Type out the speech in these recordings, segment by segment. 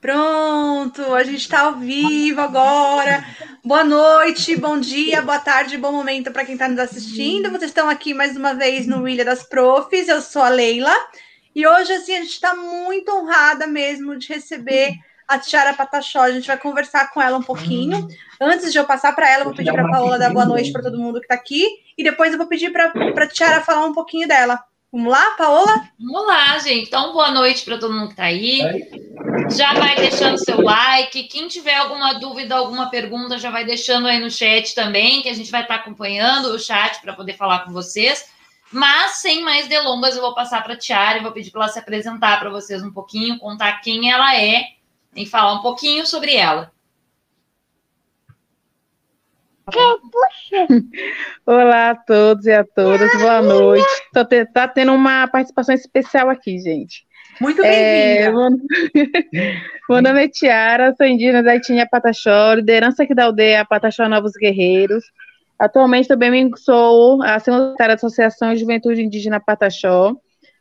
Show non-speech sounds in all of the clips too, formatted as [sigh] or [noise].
Pronto, a gente está ao vivo agora. Boa noite, bom dia, boa tarde, bom momento para quem está nos assistindo. Vocês estão aqui mais uma vez no Ilha das Profs. Eu sou a Leila e hoje assim a gente está muito honrada mesmo de receber a Tiara Patachó. A gente vai conversar com ela um pouquinho. Antes de eu passar para ela, vou pedir para a Paola dar boa noite para todo mundo que está aqui e depois eu vou pedir para a Tiara falar um pouquinho dela. Vamos lá, Paola? Vamos lá, gente. Então, boa noite para todo mundo que está aí. Já vai deixando seu like. Quem tiver alguma dúvida, alguma pergunta, já vai deixando aí no chat também, que a gente vai estar tá acompanhando o chat para poder falar com vocês. Mas, sem mais delongas, eu vou passar para a Tiara e vou pedir para ela se apresentar para vocês um pouquinho, contar quem ela é e falar um pouquinho sobre ela. Olá a todos e a todas, boa noite. Tô te, tá tendo uma participação especial aqui, gente. Muito bem-vinda. É, [laughs] meu nome é Tiara, sou indígena da etnia Pataxó, liderança aqui da aldeia Pataxó Novos Guerreiros. Atualmente também sou a secretária da Associação Juventude Indígena Pataxó.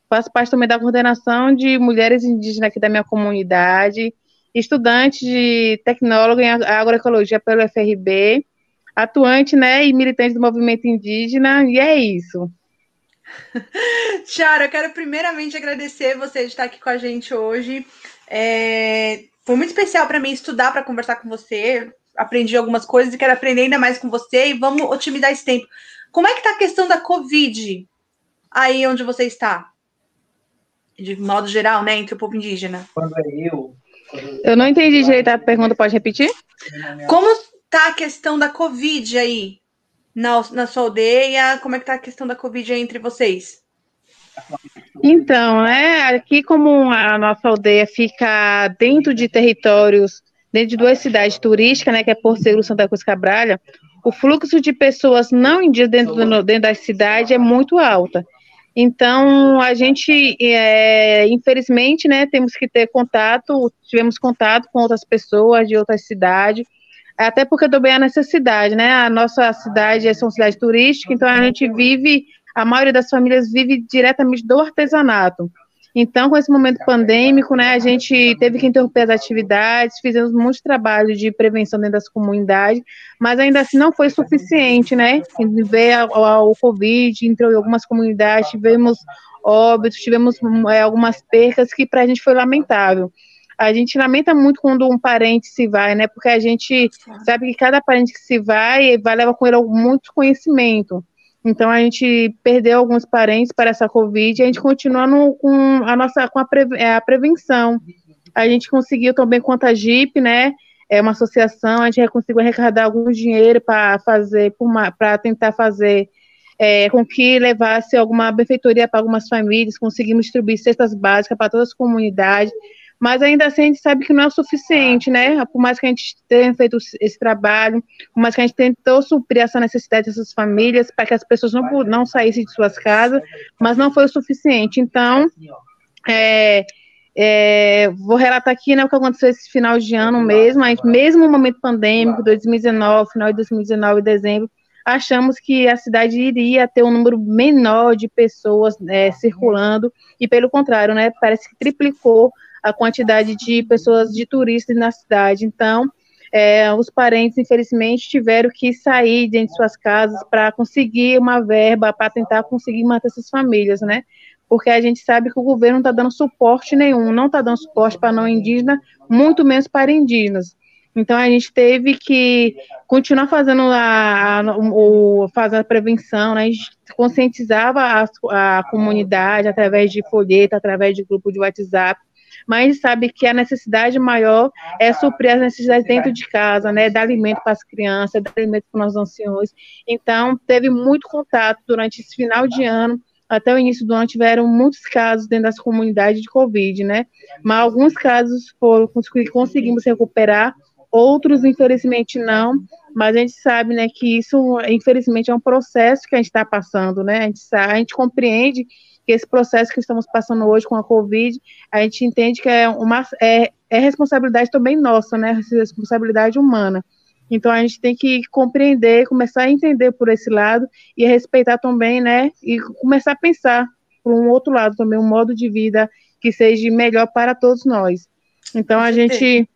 Faço parte também da coordenação de mulheres indígenas aqui da minha comunidade, estudante de tecnólogo em agroecologia pelo FRB atuante, né, e militante do movimento indígena, e é isso. [laughs] Tiara, eu quero primeiramente agradecer você de estar aqui com a gente hoje. É, foi muito especial para mim estudar para conversar com você. Aprendi algumas coisas e quero aprender ainda mais com você e vamos otimizar esse tempo. Como é que está a questão da Covid aí onde você está? De modo geral, né, entre o povo indígena. Quando é eu. Eu não entendi direito a pergunta, pode repetir? Como tá a questão da Covid aí na, na sua aldeia? Como é que tá a questão da Covid aí entre vocês? Então, é, aqui como a nossa aldeia fica dentro de territórios, dentro de duas cidades turísticas, né, que é Porto Seguro e Santa Cruz Cabralha, o fluxo de pessoas não indígenas dentro, do, dentro da cidade é muito alta. Então, a gente, é, infelizmente, né, temos que ter contato, tivemos contato com outras pessoas de outras cidades, até porque também a necessidade, né? A nossa cidade é uma cidade turística, então a gente vive, a maioria das famílias vive diretamente do artesanato. Então, com esse momento pandêmico, né, a gente teve que interromper as atividades, fizemos muito trabalho de prevenção dentro das comunidades, mas ainda assim não foi suficiente, né? Ver o Covid, entrou em algumas comunidades, tivemos óbitos, tivemos é, algumas percas que para a gente foi lamentável a gente lamenta muito quando um parente se vai, né? Porque a gente sabe que cada parente que se vai, vai levar com ele muito conhecimento. Então a gente perdeu alguns parentes para essa Covid e a gente continua no, com a nossa com a, pre, é, a, prevenção. A gente conseguiu também com a JIP, né? É uma associação, a gente conseguiu arrecadar algum dinheiro para fazer, para tentar fazer é, com que levasse alguma benfeitoria para algumas famílias, conseguimos distribuir cestas básicas para todas as comunidades mas ainda assim a gente sabe que não é o suficiente, né? Por mais que a gente tenha feito esse trabalho, por mais que a gente tentou suprir essa necessidade dessas famílias, para que as pessoas não, não saíssem de suas casas, mas não foi o suficiente. Então, é, é, vou relatar aqui né, o que aconteceu esse final de ano mesmo, gente, mesmo no momento pandêmico, 2019, final de 2019, dezembro, achamos que a cidade iria ter um número menor de pessoas é, circulando, e pelo contrário, né, parece que triplicou a quantidade de pessoas, de turistas na cidade. Então, é, os parentes, infelizmente, tiveram que sair de suas casas para conseguir uma verba, para tentar conseguir manter essas famílias, né? Porque a gente sabe que o governo não está dando suporte nenhum, não está dando suporte para não indígena, muito menos para indígenas. Então a gente teve que continuar fazendo a, a, o, a prevenção, né? a gente conscientizava a, a comunidade através de folheto, através de grupo de WhatsApp, mas sabe que a necessidade maior é suprir as necessidades dentro de casa, né, dar alimento para as crianças, dar alimento para os anciões. Então, teve muito contato durante esse final de ano, até o início do ano tiveram muitos casos dentro das comunidades de Covid, né? Mas alguns casos foram conseguimos recuperar, outros infelizmente não, mas a gente sabe, né, que isso infelizmente é um processo que a gente está passando, né? A gente, sabe, a gente compreende que esse processo que estamos passando hoje com a Covid, a gente entende que é uma é, é responsabilidade também nossa, né? Responsabilidade humana. Então a gente tem que compreender, começar a entender por esse lado e respeitar também, né? E começar a pensar por um outro lado também, um modo de vida que seja melhor para todos nós. Então a gente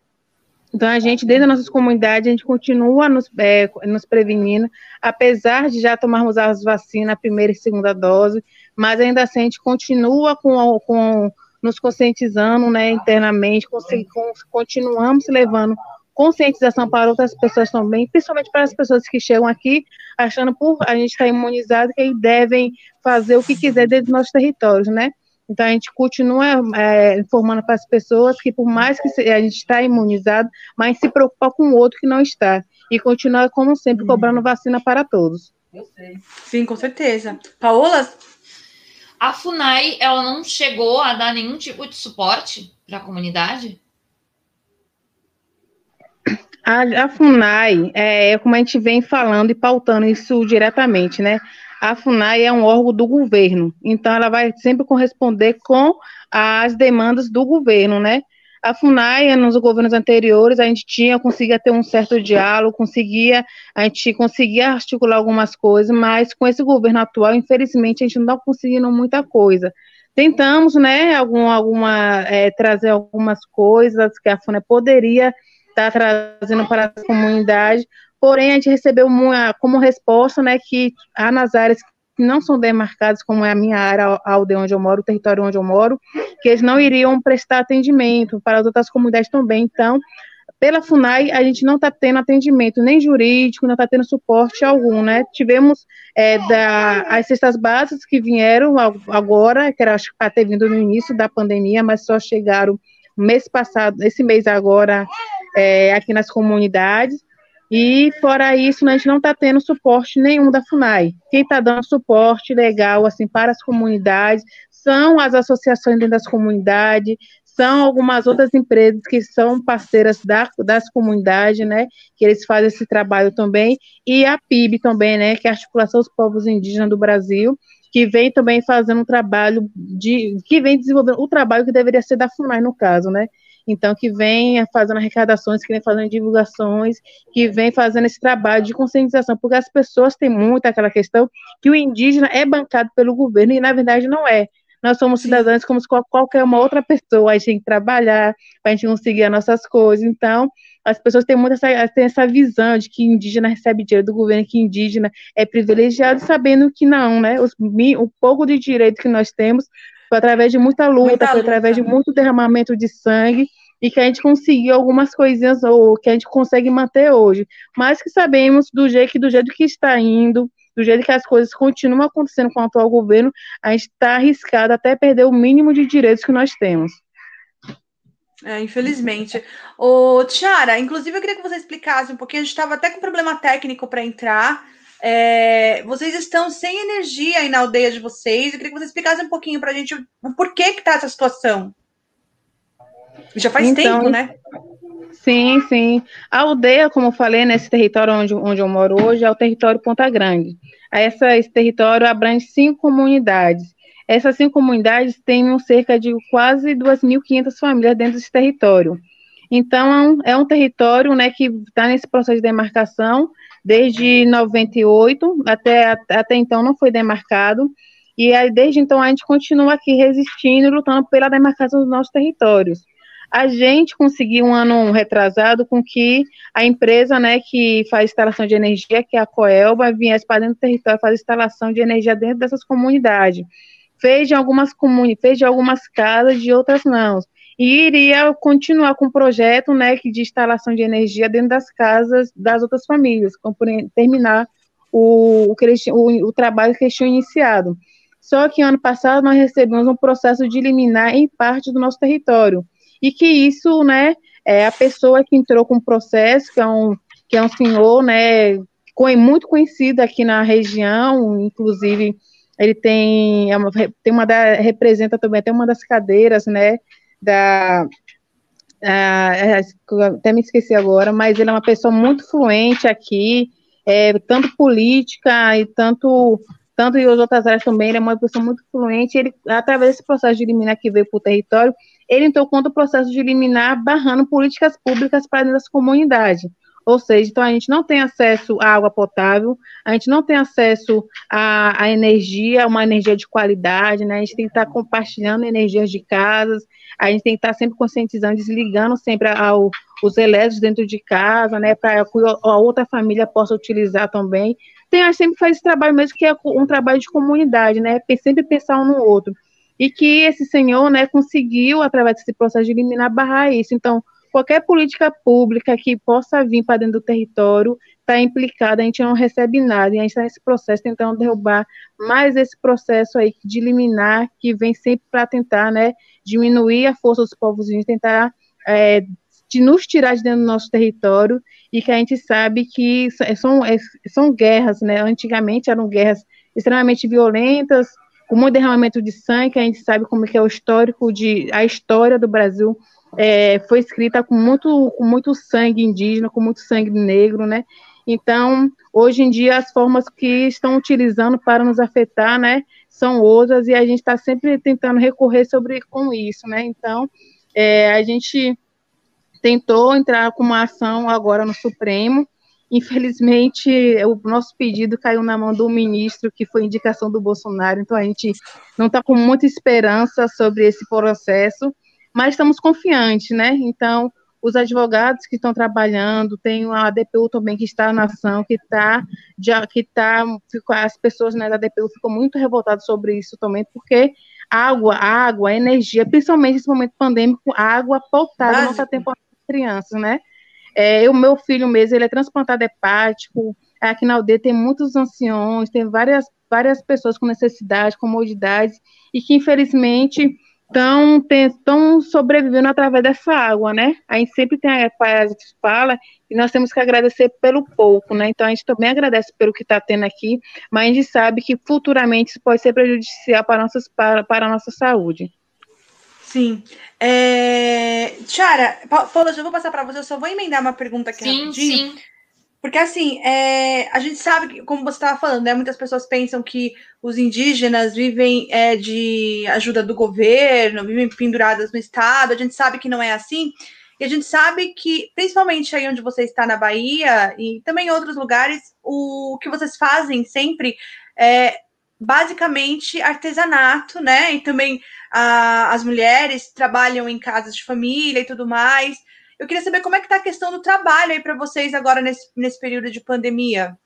então, a gente, dentro das nossas comunidades, a gente continua nos, é, nos prevenindo, apesar de já tomarmos as vacinas, a primeira e segunda dose, mas ainda assim a gente continua com, com nos conscientizando né, internamente, com, continuamos levando conscientização para outras pessoas também, principalmente para as pessoas que chegam aqui achando por a gente estar tá imunizado que devem fazer o que quiser dentro dos nossos territórios, né? Então, a gente continua é, informando para as pessoas que, por mais que a gente está imunizado, mas se preocupa com o outro que não está. E continua, como sempre, cobrando vacina para todos. Sim, com certeza. Paola? A FUNAI, ela não chegou a dar nenhum tipo de suporte para a comunidade? A, a FUNAI, é, como a gente vem falando e pautando isso diretamente, né? A FUNAI é um órgão do governo, então ela vai sempre corresponder com as demandas do governo, né? A FUNAI, nos governos anteriores, a gente tinha, conseguia ter um certo diálogo, conseguia, a gente conseguia articular algumas coisas, mas com esse governo atual, infelizmente, a gente não está conseguindo muita coisa. Tentamos, né, algum, alguma, é, trazer algumas coisas que a FUNAI poderia estar tá trazendo para a comunidade, Porém, a gente recebeu uma, como resposta, né, que há nas áreas que não são demarcadas, como é a minha área, a aldeia onde eu moro, o território onde eu moro, que eles não iriam prestar atendimento para as outras comunidades também. Então, pela FUNAI, a gente não está tendo atendimento nem jurídico, não está tendo suporte algum, né? Tivemos é, da, as cestas básicas que vieram agora, que era, acho que para ter vindo no início da pandemia, mas só chegaram mês passado, esse mês agora, é, aqui nas comunidades. E, fora isso, a gente não está tendo suporte nenhum da FUNAI. Quem está dando suporte legal assim para as comunidades são as associações dentro das comunidades, são algumas outras empresas que são parceiras da, das comunidades, né, que eles fazem esse trabalho também, e a PIB também, né, que é a Articulação dos Povos Indígenas do Brasil, que vem também fazendo um trabalho de, que vem desenvolvendo o trabalho que deveria ser da FUNAI, no caso, né, então que vem fazendo arrecadações, que vem fazendo divulgações, que vem fazendo esse trabalho de conscientização, porque as pessoas têm muito aquela questão que o indígena é bancado pelo governo e na verdade não é. Nós somos cidadãos como qualquer uma outra pessoa, a gente tem que trabalhar para a gente conseguir as nossas coisas. Então, as pessoas têm muito essa, têm essa visão de que indígena recebe dinheiro do governo, que indígena é privilegiado, sabendo que não, né? Os, o pouco de direito que nós temos foi através de muita luta, muita foi através de muito derramamento de sangue e que a gente conseguiu algumas coisinhas ou que a gente consegue manter hoje, mas que sabemos do jeito do jeito que está indo, do jeito que as coisas continuam acontecendo com o atual governo, a gente está arriscado até perder o mínimo de direitos que nós temos. É, infelizmente. Ô, Tiara, inclusive eu queria que você explicasse um pouquinho, a gente estava até com problema técnico para entrar, é, vocês estão sem energia aí na aldeia de vocês. Eu queria que você explicasse um pouquinho para a gente o porquê que está essa situação. Já faz então, tempo, né? Sim, sim. A aldeia, como eu falei, nesse território onde, onde eu moro hoje, é o território Ponta Grande. Essa, esse território abrange cinco comunidades. Essas cinco comunidades têm cerca de quase 2.500 famílias dentro desse território. Então, é um é território né, que está nesse processo de demarcação desde 98, até, até então não foi demarcado, e aí, desde então a gente continua aqui resistindo, lutando pela demarcação dos nossos territórios. A gente conseguiu um ano retrasado com que a empresa, né, que faz instalação de energia, que é a Coelba, viesse para dentro do território fazer instalação de energia dentro dessas comunidades. Fez de algumas comunidades, fez de algumas casas, de outras não e iria continuar com o projeto né, de instalação de energia dentro das casas das outras famílias, terminar o, o, que eles, o, o trabalho que eles tinham iniciado. Só que ano passado nós recebemos um processo de eliminar em parte do nosso território, e que isso, né, é a pessoa que entrou com o processo, que é um, que é um senhor, né, muito conhecido aqui na região, inclusive ele tem, é tem uma da, representa também até uma das cadeiras, né, da até me esqueci agora, mas ele é uma pessoa muito fluente aqui, é, tanto política e tanto tanto em outras áreas também, ele é uma pessoa muito fluente, ele, através desse processo de eliminar que veio para o território, ele entrou contra o processo de eliminar barrando políticas públicas para das comunidades. Ou seja, então a gente não tem acesso à água potável, a gente não tem acesso à, à energia, uma energia de qualidade, né? A gente tem que estar compartilhando energias de casas, a gente tem que estar sempre conscientizando, desligando sempre ao, os elétricos dentro de casa, né? Para que a outra família possa utilizar também. Tem, a gente sempre faz esse trabalho mesmo que é um trabalho de comunidade, né? Sempre pensar um no outro. E que esse senhor, né, conseguiu, através desse processo de eliminar, barrar isso. Então, qualquer política pública que possa vir para dentro do território está implicada, a gente não recebe nada, e a gente está nesse processo tentando derrubar mais esse processo aí de eliminar, que vem sempre para tentar, né, diminuir a força dos povos indígenas, tentar é, de nos tirar de dentro do nosso território, e que a gente sabe que são, é, são guerras, né, antigamente eram guerras extremamente violentas, com muito derramamento de sangue, que a gente sabe como que é o histórico de, a história do Brasil, é, foi escrita com muito, com muito sangue indígena, com muito sangue negro, né? Então, hoje em dia, as formas que estão utilizando para nos afetar, né, são outras, e a gente está sempre tentando recorrer sobre com isso, né? Então, é, a gente tentou entrar com uma ação agora no Supremo, infelizmente, o nosso pedido caiu na mão do ministro, que foi indicação do Bolsonaro, então a gente não está com muita esperança sobre esse processo, mas estamos confiantes, né? Então, os advogados que estão trabalhando, tem a DPU também que está na ação, que está, que está, as pessoas né, da DPU ficam muito revoltadas sobre isso também, porque água, água, energia, principalmente nesse momento pandêmico, água potável não está tendo para crianças, né? É, o meu filho mesmo, ele é transplantado hepático, aqui na aldeia tem muitos anciões, tem várias, várias pessoas com necessidades, comodidades, e que infelizmente estão sobrevivendo através dessa água, né? A gente sempre tem a gente fala e nós temos que agradecer pelo pouco, né? Então a gente também agradece pelo que está tendo aqui, mas a gente sabe que futuramente isso pode ser prejudicial para, nossas, para, para a nossa saúde. Sim. É... Tiara, Paula, já vou passar para você, eu só vou emendar uma pergunta aqui sim, rapidinho. Sim. Porque assim, é, a gente sabe que, como você estava falando, né, muitas pessoas pensam que os indígenas vivem é, de ajuda do governo, vivem penduradas no Estado, a gente sabe que não é assim, e a gente sabe que, principalmente aí onde você está na Bahia e também em outros lugares, o que vocês fazem sempre é basicamente artesanato, né? E também a, as mulheres trabalham em casas de família e tudo mais. Eu queria saber como é que está a questão do trabalho aí para vocês agora nesse, nesse período de pandemia.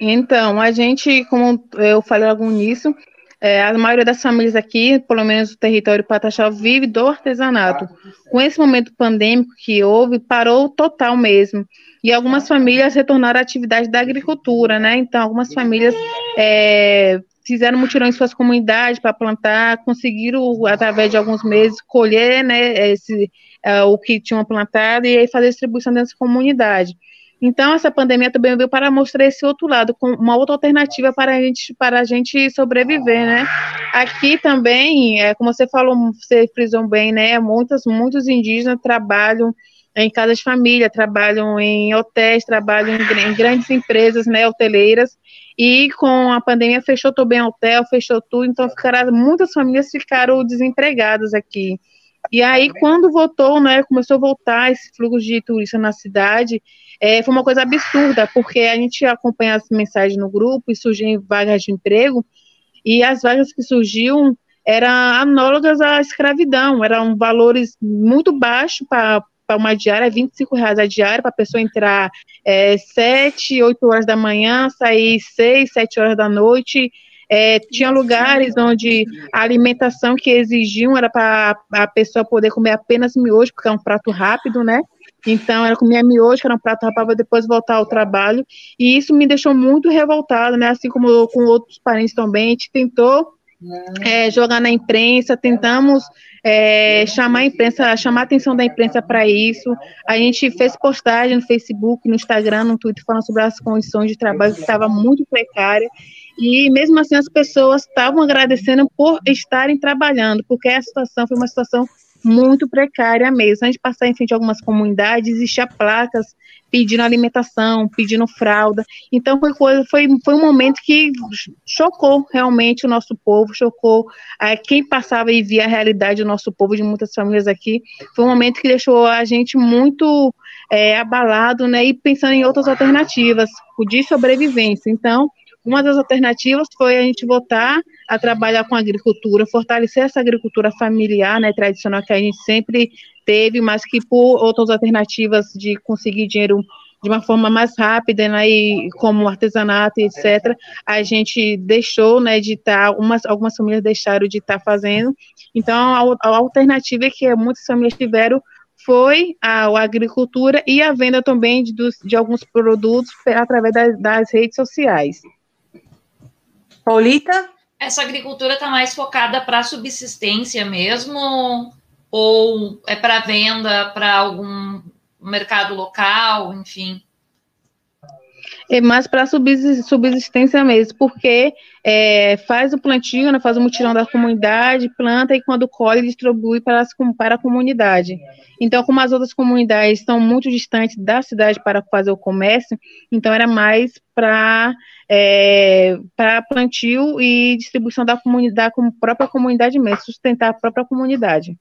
Então, a gente, como eu falei logo nisso, é, a maioria das famílias aqui, pelo menos o território Pataxó, vive do artesanato. Com esse momento pandêmico que houve, parou total mesmo. E algumas famílias retornaram à atividade da agricultura, né? Então, algumas famílias é, fizeram mutirão em suas comunidades para plantar, conseguiram, através de alguns meses, colher né, esse, uh, o que tinham plantado e aí fazer distribuição dessa comunidade. Então, essa pandemia também veio para mostrar esse outro lado, com uma outra alternativa para a gente, para a gente sobreviver, né? Aqui também, é, como você falou, você frisou bem, né? Muitos, muitos indígenas trabalham em casas de família, trabalham em hotéis, trabalham em, em grandes empresas, né, hoteleiras, e com a pandemia fechou também hotel, fechou tudo, então ficaram, muitas famílias ficaram desempregadas aqui. E aí, quando voltou, né, começou a voltar esse fluxo de turistas na cidade, é, foi uma coisa absurda, porque a gente acompanha as mensagens no grupo e surgiam vagas de emprego, e as vagas que surgiam eram análogas à escravidão, eram valores muito baixos para para uma diária, 25 reais a diária, para a pessoa entrar é, 7, 8 horas da manhã, sair 6, 7 horas da noite. É, tinha lugares onde a alimentação que exigiam era para a pessoa poder comer apenas miojo, porque é um prato rápido, né? Então, ela comia miojo, que era um prato rápido, para depois voltar ao trabalho. E isso me deixou muito revoltada, né? Assim como com outros parentes também. A gente tentou é, jogar na imprensa, tentamos é, chamar a imprensa, chamar a atenção da imprensa para isso. A gente fez postagem no Facebook, no Instagram, no Twitter, falando sobre as condições de trabalho que estava muito precária. E mesmo assim as pessoas estavam agradecendo por estarem trabalhando, porque a situação foi uma situação muito precária mesmo. A gente passar em frente a algumas comunidades, existiam placas pedindo alimentação, pedindo fralda. Então foi coisa, foi, foi um momento que chocou realmente o nosso povo, chocou é, quem passava e via a realidade do nosso povo, de muitas famílias aqui. Foi um momento que deixou a gente muito é, abalado, né, e pensando em outras alternativas de sobrevivência. Então, uma das alternativas foi a gente voltar a trabalhar com agricultura, fortalecer essa agricultura familiar, né, tradicional que a gente sempre teve, mas que por outras alternativas de conseguir dinheiro de uma forma mais rápida, né, e como artesanato, etc., a gente deixou, né, de estar, tá, algumas, algumas famílias deixaram de estar tá fazendo, então a, a alternativa que muitas famílias tiveram foi a, a, agricultura e a venda também de, dos, de alguns produtos através das, das redes sociais. Paulita? Essa agricultura está mais focada para subsistência mesmo? Ou é para venda para algum mercado local, enfim? É mais para subsistência mesmo, porque é, faz o plantio, né, faz o mutirão da comunidade, planta e quando colhe distribui para, as, para a comunidade. Então, como as outras comunidades estão muito distantes da cidade para fazer o comércio, então era mais para é, para plantio e distribuição da comunidade, como própria comunidade mesmo, sustentar a própria comunidade.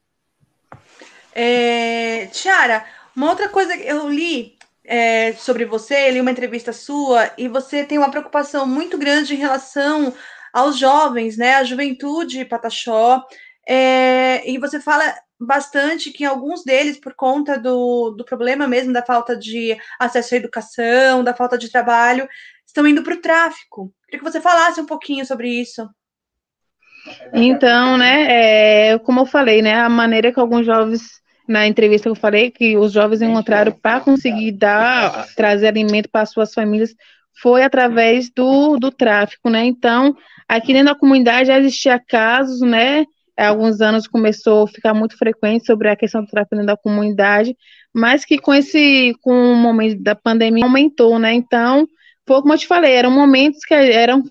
É, Tiara, uma outra coisa que eu li é, sobre você, li uma entrevista sua, e você tem uma preocupação muito grande em relação aos jovens, né, a juventude Pataxó, é, e você fala bastante que alguns deles, por conta do, do problema mesmo da falta de acesso à educação, da falta de trabalho, estão indo para o tráfico. Queria que você falasse um pouquinho sobre isso. Então, né, é, como eu falei, né, a maneira que alguns jovens, na entrevista eu falei, que os jovens encontraram para conseguir dar, trazer alimento para suas famílias, foi através do, do tráfico, né, então, aqui dentro da comunidade já existia casos, né, há alguns anos começou a ficar muito frequente sobre a questão do tráfico dentro da comunidade, mas que com esse, com o momento da pandemia aumentou, né, então, foi como eu te falei, eram momentos que eram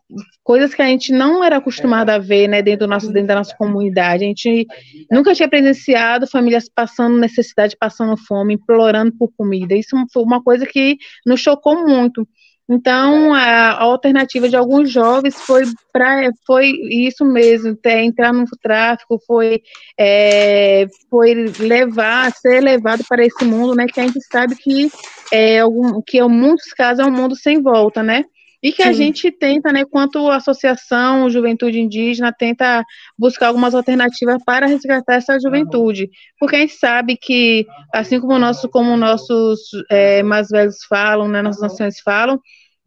coisas que a gente não era acostumado a ver, né, dentro, do nosso, dentro da nossa comunidade. A gente nunca tinha presenciado famílias passando necessidade, passando fome, implorando por comida. Isso foi uma coisa que nos chocou muito. Então, a, a, alternativa de alguns jovens foi para foi isso mesmo, ter, entrar no tráfico, foi, é, foi levar, ser levado para esse mundo, né? Que a gente sabe que é algum, que em muitos casos é um mundo sem volta, né? E que Sim. a gente tenta, né, quanto associação Juventude Indígena, tenta buscar algumas alternativas para resgatar essa juventude. Porque a gente sabe que, assim como, nosso, como nossos é, mais velhos falam, né, nossas nações falam,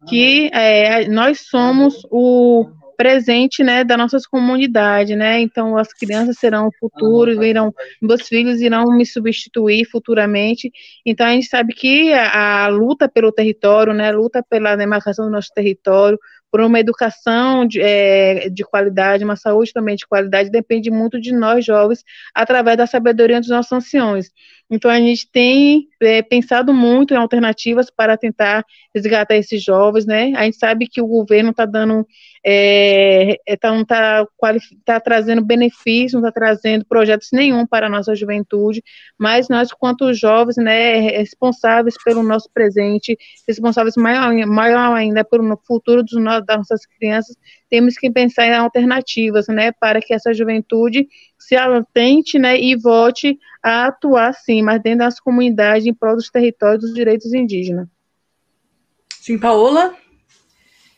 que é, nós somos o presente, né, da nossas comunidades, né, então as crianças serão o futuro, virão, meus filhos irão me substituir futuramente, então a gente sabe que a, a luta pelo território, né, a luta pela demarcação do nosso território, por uma educação de, é, de qualidade, uma saúde também de qualidade, depende muito de nós jovens, através da sabedoria dos nossos anciões. Então, a gente tem é, pensado muito em alternativas para tentar resgatar esses jovens, né? A gente sabe que o governo está dando, é, é tá, não está tá trazendo benefícios, não está trazendo projetos nenhum para a nossa juventude, mas nós, quanto jovens, né, responsáveis pelo nosso presente, responsáveis maior, maior ainda pelo futuro dos, das nossas crianças, temos que pensar em alternativas, né, para que essa juventude se atente, né, e volte a atuar, sim, mas dentro das comunidades, em prol dos territórios dos direitos indígenas. Sim, Paola?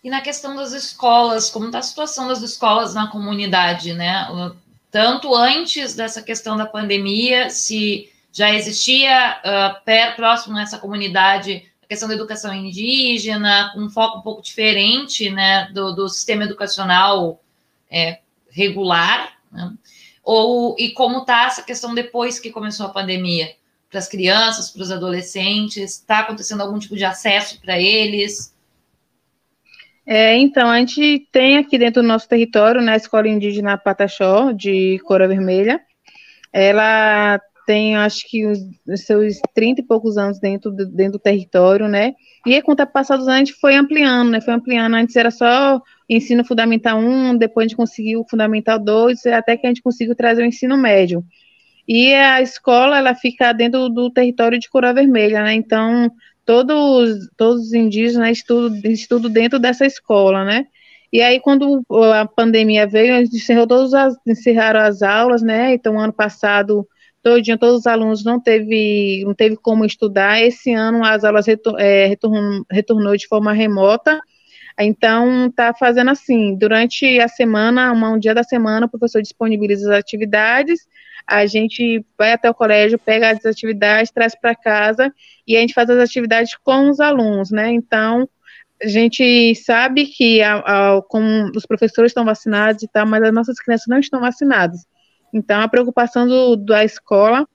E na questão das escolas, como está a situação das escolas na comunidade, né? Tanto antes dessa questão da pandemia, se já existia uh, pé, próximo nessa comunidade a questão da educação indígena, um foco um pouco diferente né, do, do sistema educacional é, regular, né? Ou e como está essa questão depois que começou a pandemia? Para as crianças, para os adolescentes, está acontecendo algum tipo de acesso para eles? É, então, a gente tem aqui dentro do nosso território, na né, Escola Indígena Pataxó, de Cora Vermelha. Ela tem, acho que, os, seus 30 e poucos anos dentro do, dentro do território, né? E com o tempo passado, a gente foi ampliando, né? Foi ampliando. Antes era só ensino fundamental 1, depois a gente conseguiu o fundamental 2, até que a gente conseguiu trazer o ensino médio. e a escola ela fica dentro do território de Coroa Vermelha, né? Então todos todos os indígenas estudam, estudam dentro dessa escola, né? E aí quando a pandemia veio, a gente encerrou todas as, encerraram as aulas, né? Então ano passado todinho, todos os alunos não teve não teve como estudar. Esse ano as aulas retor, é, retornou, de forma remota. Então, está fazendo assim, durante a semana, um dia da semana, o professor disponibiliza as atividades, a gente vai até o colégio, pega as atividades, traz para casa e a gente faz as atividades com os alunos, né? Então, a gente sabe que a, a, os professores estão vacinados e tal, mas as nossas crianças não estão vacinadas. Então, a preocupação do, da escola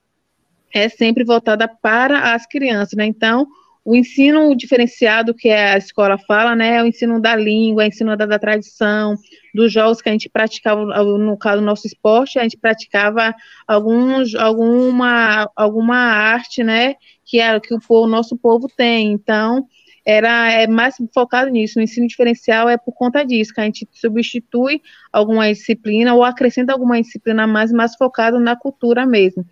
é sempre voltada para as crianças, né? Então, o ensino diferenciado que a escola fala, né, é o ensino da língua, é o ensino da, da, tradição, dos jogos que a gente praticava, no caso do nosso esporte, a gente praticava alguns, alguma, alguma arte, né, que, é, que o, o nosso povo tem, então, era é mais focado nisso, o ensino diferencial é por conta disso, que a gente substitui alguma disciplina ou acrescenta alguma disciplina mais, mais focado na cultura mesmo.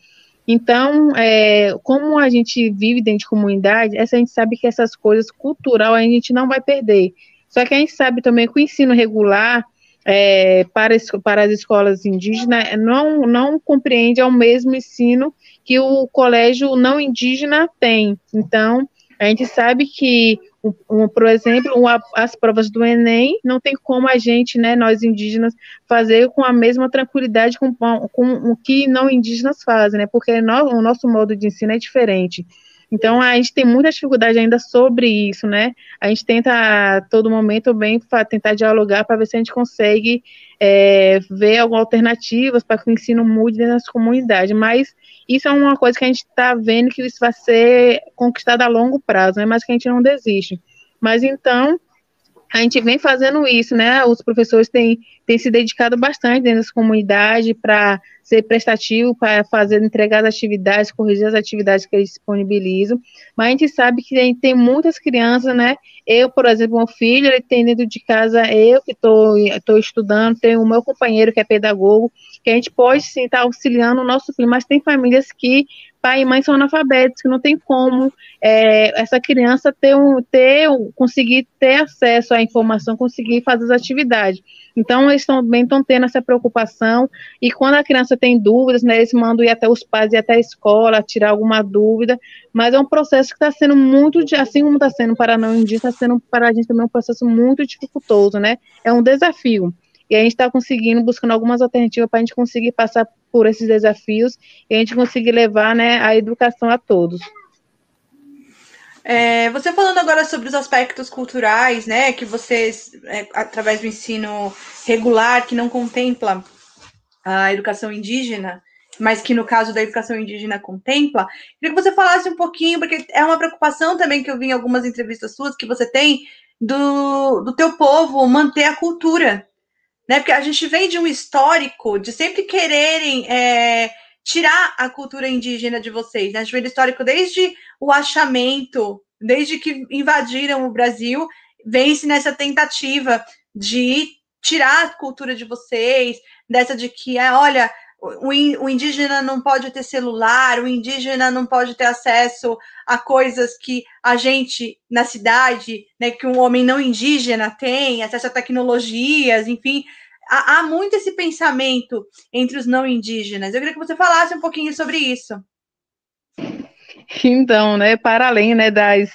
Então, é, como a gente vive dentro de comunidade, essa a gente sabe que essas coisas cultural a gente não vai perder. Só que a gente sabe também que o ensino regular é, para, para as escolas indígenas não, não compreende ao mesmo ensino que o colégio não indígena tem. Então, a gente sabe que um, um, por exemplo, uma, as provas do Enem não tem como a gente, né, nós indígenas, fazer com a mesma tranquilidade com, com o que não indígenas fazem, né, porque nós, o nosso modo de ensino é diferente. Então, a gente tem muita dificuldade ainda sobre isso, né? A gente tenta, a todo momento, bem, tentar dialogar para ver se a gente consegue é, ver algumas alternativas para que o ensino mude das comunidades. Mas isso é uma coisa que a gente está vendo que isso vai ser conquistado a longo prazo, né? Mas que a gente não desiste. Mas então, a gente vem fazendo isso, né? Os professores têm, têm se dedicado bastante dentro das comunidades para ser prestativo, para fazer, entregar as atividades, corrigir as atividades que eles disponibilizam. Mas a gente sabe que tem muitas crianças, né? Eu, por exemplo, meu filho, ele tem dentro de casa, eu que estou estudando, tem o meu companheiro que é pedagogo, que a gente pode sim estar tá auxiliando o nosso filho, mas tem famílias que pai e mãe são analfabetos, que não tem como é, essa criança ter um, ter, conseguir ter acesso à informação, conseguir fazer as atividades. Então, eles também estão tendo essa preocupação, e quando a criança tem dúvidas, né, eles mandam ir até os pais, ir até a escola, tirar alguma dúvida, mas é um processo que está sendo muito, assim como está sendo para não indígena, está sendo para a gente também um processo muito dificultoso, né, é um desafio. E a gente está conseguindo, buscando algumas alternativas para a gente conseguir passar por esses desafios e a gente conseguir levar né, a educação a todos. É, você falando agora sobre os aspectos culturais, né, que vocês, é, através do ensino regular, que não contempla a educação indígena, mas que no caso da educação indígena contempla, queria que você falasse um pouquinho, porque é uma preocupação também que eu vi em algumas entrevistas suas que você tem do, do teu povo manter a cultura, né? Porque a gente vem de um histórico de sempre quererem é, tirar a cultura indígena de vocês. Né? Do histórico desde o achamento, desde que invadiram o Brasil, vem-se nessa tentativa de tirar a cultura de vocês, dessa de que, é, olha, o, indígena não pode ter celular, o indígena não pode ter acesso a coisas que a gente na cidade, né, que um homem não indígena tem, acesso a tecnologias, enfim, há, há muito esse pensamento entre os não indígenas. Eu queria que você falasse um pouquinho sobre isso. Então, né, para além, né, das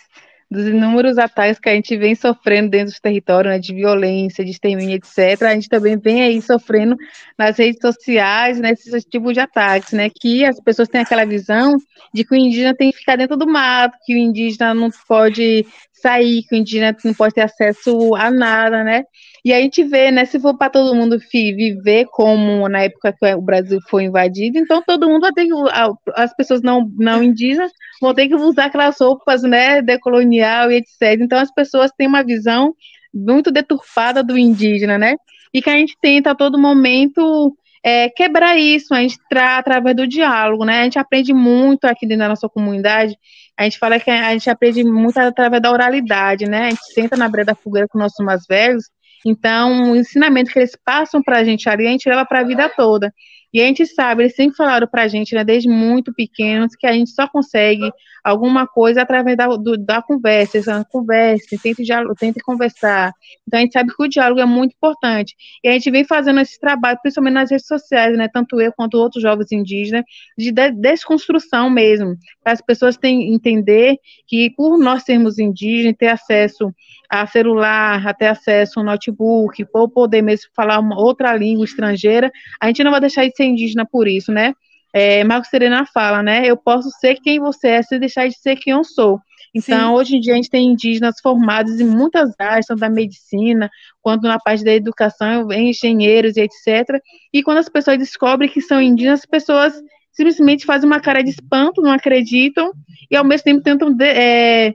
dos inúmeros ataques que a gente vem sofrendo dentro dos territórios, né, de violência, de extermínio, etc., a gente também vem aí sofrendo nas redes sociais, né, tipos de ataques, né, que as pessoas têm aquela visão de que o indígena tem que ficar dentro do mato, que o indígena não pode sair, que o indígena não pode ter acesso a nada, né, e a gente vê, né, se for para todo mundo viver como na época que o Brasil foi invadido, então todo mundo vai ter que, as pessoas não, não indígenas vão ter que usar aquelas roupas, né, decolonial e etc. Então as pessoas têm uma visão muito deturpada do indígena, né, e que a gente tenta a todo momento é, quebrar isso, a gente tra através do diálogo, né, a gente aprende muito aqui dentro da nossa comunidade, a gente fala que a gente aprende muito através da oralidade, né, a gente senta na beira da fogueira com nossos mais velhos então, o ensinamento que eles passam para a gente ali, a gente leva para a vida toda. E a gente sabe, eles sempre falaram para a gente, né, desde muito pequenos, que a gente só consegue alguma coisa através da, do, da conversa, essa conversa, tente, tente conversar. Então a gente sabe que o diálogo é muito importante. E a gente vem fazendo esse trabalho, principalmente nas redes sociais, né, tanto eu quanto outros jovens indígenas, de desconstrução mesmo, para as pessoas terem, entender que por nós sermos indígenas, ter acesso a celular, a ter acesso a um notebook, ou poder mesmo falar uma outra língua estrangeira, a gente não vai deixar de ser indígena por isso, né? É, Marco Serena fala, né? Eu posso ser quem você é sem deixar de ser quem eu sou. Então, Sim. hoje em dia, a gente tem indígenas formados em muitas áreas, tanto da medicina, quanto na parte da educação, engenheiros e etc. E quando as pessoas descobrem que são indígenas, as pessoas simplesmente fazem uma cara de espanto, não acreditam, e ao mesmo tempo tentam de, é,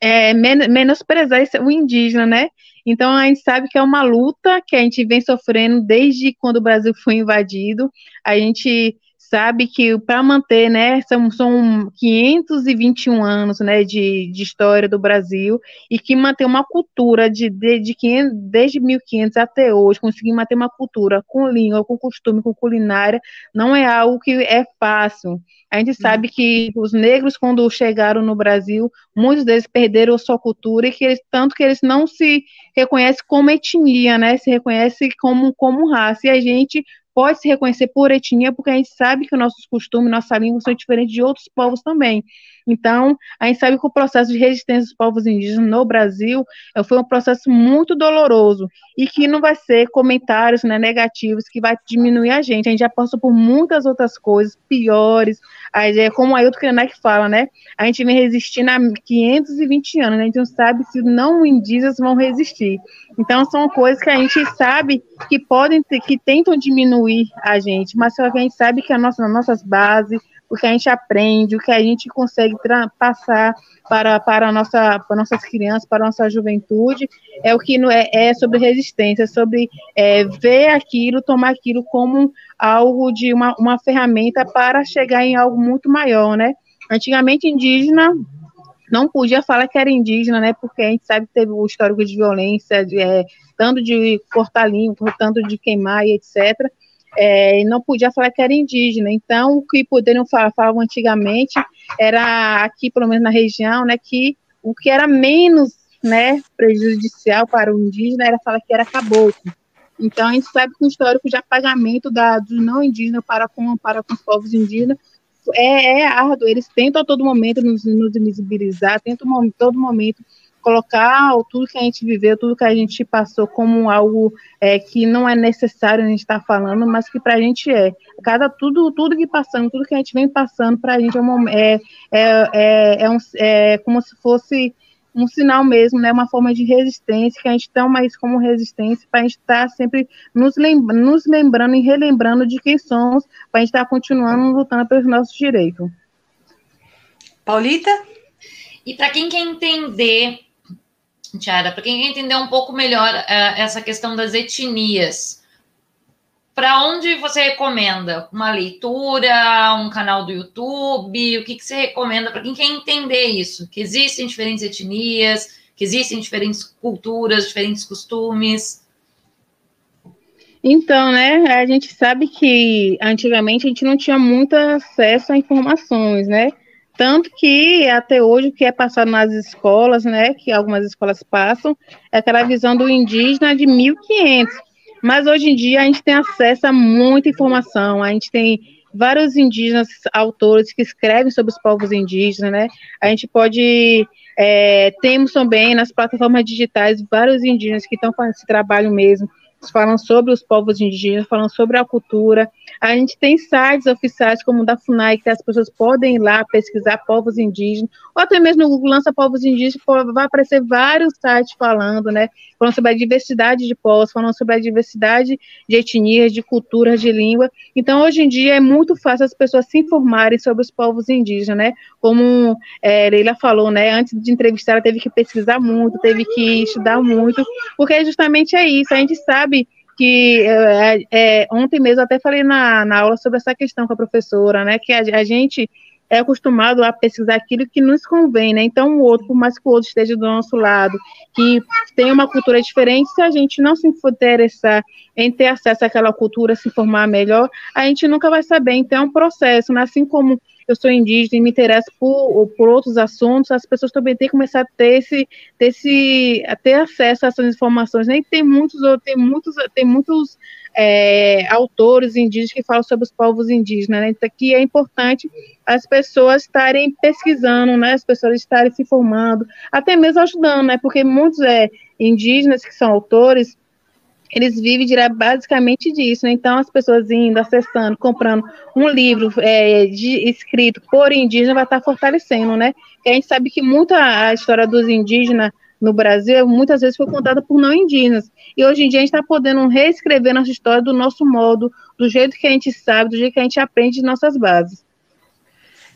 é, men menosprezar o indígena, né? Então a gente sabe que é uma luta que a gente vem sofrendo desde quando o Brasil foi invadido. A gente sabe que para manter, né, são, são 521 anos, né, de, de história do Brasil e que manter uma cultura de, de, de 500, desde 1500 até hoje, conseguir manter uma cultura com língua, com costume, com culinária, não é algo que é fácil. A gente sabe que os negros, quando chegaram no Brasil, muitos deles perderam sua cultura e que eles, tanto que eles não se reconhecem como etnia, né? Se reconhecem como, como raça. E a gente pode se reconhecer por etnia, porque a gente sabe que nossos costumes, nossa língua são diferentes de outros povos também. Então, a gente sabe que o processo de resistência dos povos indígenas no Brasil eh, foi um processo muito doloroso e que não vai ser comentários né, negativos que vai diminuir a gente. A gente já passou por muitas outras coisas piores, como a Ailton Krenak fala, né? A gente vem resistindo há 520 anos, né? a gente não sabe se não indígenas vão resistir. Então, são coisas que a gente sabe que podem, ter, que tentam diminuir a gente, mas só que a gente sabe que a nossa, as nossas bases, o que a gente aprende, o que a gente consegue passar para, para, nossa, para nossas crianças, para nossa juventude, é o que é, é sobre resistência, sobre é, ver aquilo, tomar aquilo como algo de uma, uma ferramenta para chegar em algo muito maior, né? Antigamente, indígena não podia falar que era indígena, né? Porque a gente sabe que teve o histórico de violência, de, é, tanto de cortar língua, tanto de queimar e etc é, não podia falar que era indígena. Então, o que poderiam falar, falavam antigamente, era aqui, pelo menos na região, né, que o que era menos né, prejudicial para o indígena era falar que era caboclo. Então, a gente sabe que o histórico de apagamento da, do não indígena para com, para com os povos indígenas é, é árduo. Eles tentam a todo momento nos, nos invisibilizar, tentam a todo momento colocar tudo que a gente viveu, tudo que a gente passou como algo é, que não é necessário a gente estar tá falando, mas que para a gente é. Cada tudo, tudo que passamos, tudo que a gente vem passando para a gente é, um, é, é, é, é, um, é como se fosse um sinal mesmo, né, uma forma de resistência, que a gente toma isso como resistência, para a gente estar tá sempre nos, lembra nos lembrando e relembrando de quem somos, para a gente estar tá continuando lutando pelos nossos direitos. Paulita? E para quem quer entender Tiara, para quem entender um pouco melhor uh, essa questão das etnias, para onde você recomenda? Uma leitura, um canal do YouTube? O que, que você recomenda para quem quer entender isso? Que existem diferentes etnias, que existem diferentes culturas, diferentes costumes. Então, né, a gente sabe que antigamente a gente não tinha muito acesso a informações, né? Tanto que até hoje o que é passado nas escolas, né, que algumas escolas passam, é aquela visão do indígena de 1500. Mas hoje em dia a gente tem acesso a muita informação, a gente tem vários indígenas autores que escrevem sobre os povos indígenas, né? A gente pode é, temos também nas plataformas digitais vários indígenas que estão fazendo esse trabalho mesmo, falam sobre os povos indígenas, falam sobre a cultura, a gente tem sites oficiais como o da FUNAI, que as pessoas podem ir lá pesquisar povos indígenas, ou até mesmo no Google lança povos indígenas, vai aparecer vários sites falando, né? Falando sobre a diversidade de povos, falando sobre a diversidade de etnias, de culturas, de língua. Então, hoje em dia, é muito fácil as pessoas se informarem sobre os povos indígenas, né? Como é, Leila falou, né? Antes de entrevistar, ela teve que pesquisar muito, teve que estudar muito, porque justamente é isso, a gente sabe que é, é, ontem mesmo até falei na, na aula sobre essa questão com a professora, né, que a, a gente é acostumado a pesquisar aquilo que nos convém, né? Então, o outro, por mais que o outro esteja do nosso lado, que tem uma cultura diferente, se a gente não se interessar em ter acesso àquela cultura, se informar melhor, a gente nunca vai saber. Então, é um processo, né? Assim como eu sou indígena e me interesso por, por outros assuntos, as pessoas também têm que começar a ter esse, ter esse, a ter acesso a essas informações, né? E tem muitos, tem muitos, tem muitos é, autores indígenas que falam sobre os povos indígenas, né? Então, aqui é importante as pessoas estarem pesquisando, né? As pessoas estarem se formando, até mesmo ajudando, né? Porque muitos é, indígenas que são autores, eles vivem basicamente disso, né? Então, as pessoas indo, acessando, comprando um livro é, de, escrito por indígena vai estar fortalecendo, né? E a gente sabe que muita a história dos indígenas no Brasil muitas vezes foi contada por não indígenas. E hoje em dia a gente está podendo reescrever nossa história do nosso modo, do jeito que a gente sabe, do jeito que a gente aprende de nossas bases.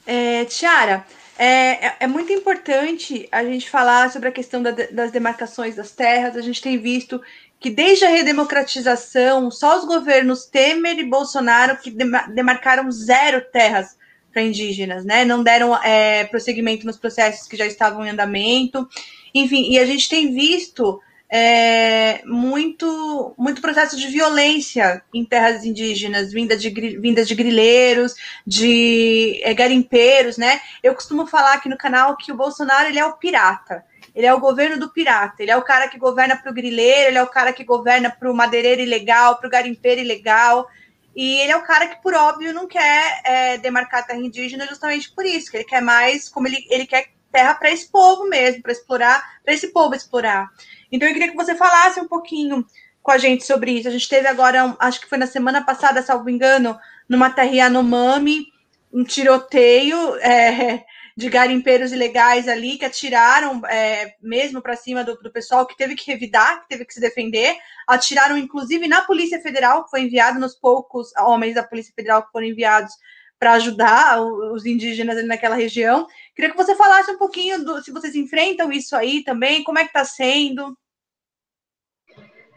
É, Tiara, é, é, é, muito importante a gente falar sobre a questão da, das demarcações das terras. A gente tem visto que desde a redemocratização, só os governos Temer e Bolsonaro que demarcaram zero terras para indígenas, né? Não deram é, prosseguimento nos processos que já estavam em andamento. Enfim, e a gente tem visto é, muito, muito processo de violência em terras indígenas, vinda de, vindas de grileiros, de é, garimpeiros, né? Eu costumo falar aqui no canal que o Bolsonaro ele é o pirata. Ele é o governo do pirata. Ele é o cara que governa para o grileiro, ele é o cara que governa para o madeireiro ilegal, para o garimpeiro ilegal. E ele é o cara que, por óbvio, não quer é, demarcar terra indígena justamente por isso, que ele quer mais, como ele, ele quer terra para esse povo mesmo, para explorar, para esse povo explorar. Então eu queria que você falasse um pouquinho com a gente sobre isso. A gente teve agora, acho que foi na semana passada, salvo engano, numa terra Yanomami, um tiroteio é, [laughs] de garimpeiros ilegais ali que atiraram é, mesmo para cima do, do, pessoal que teve que revidar, que teve que se defender. Atiraram inclusive na Polícia Federal, que foi enviado nos poucos homens da Polícia Federal que foram enviados para ajudar os indígenas ali naquela região. Queria que você falasse um pouquinho do, se vocês enfrentam isso aí também, como é que está sendo.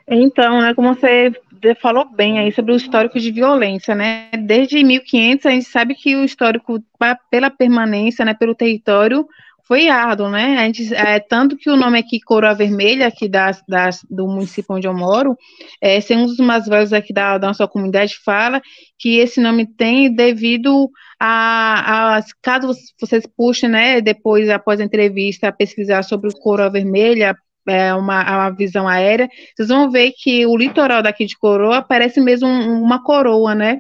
Então, né, como você falou bem aí sobre o histórico de violência, né? Desde 1500 a gente sabe que o histórico pela permanência, né, pelo território foi árduo, né? A gente, é, tanto que o nome aqui Coroa Vermelha, aqui das, das, do município onde eu moro, é, um dos mais velhos aqui da, da nossa comunidade fala que esse nome tem devido a, a caso vocês puxem, né, depois, após a entrevista, pesquisar sobre o Coroa Vermelha, é, uma, uma visão aérea, vocês vão ver que o litoral daqui de Coroa parece mesmo uma coroa, né?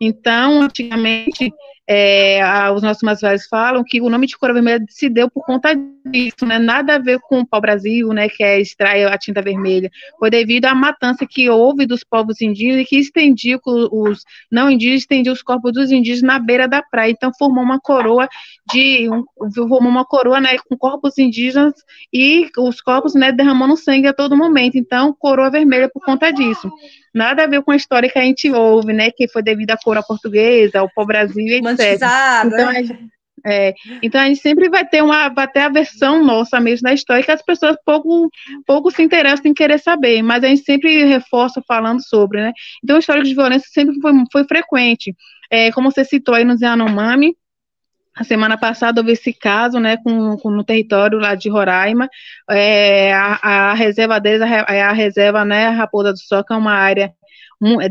Então, antigamente, é, os nossos mais velhos falam que o nome de cor vermelha se deu por conta disso, né? Nada a ver com o pau-brasil, né? Que é extrair a tinta vermelha. Foi devido à matança que houve dos povos indígenas e que estendia os não indígenas, estendia os corpos dos indígenas na beira da praia. Então formou uma coroa de um, formou uma coroa, né? Com corpos indígenas e os corpos, né? Derramando sangue a todo momento. Então coroa vermelha por conta disso nada a ver com a história que a gente ouve, né? Que foi devido à cor portuguesa, ao pau-brasil, etc. Então, a gente, é, então a gente sempre vai ter uma, vai ter a versão nossa mesmo da história que as pessoas pouco, pouco se interessam em querer saber, mas a gente sempre reforça falando sobre, né? Então o histórico de violência sempre foi, foi frequente. É, como você citou aí no Yanomami, a semana passada houve esse caso, né, com, com no território lá de Roraima, é, a, a, reserva deles é a, a, reserva, né, a Raposa do Sol, que é uma área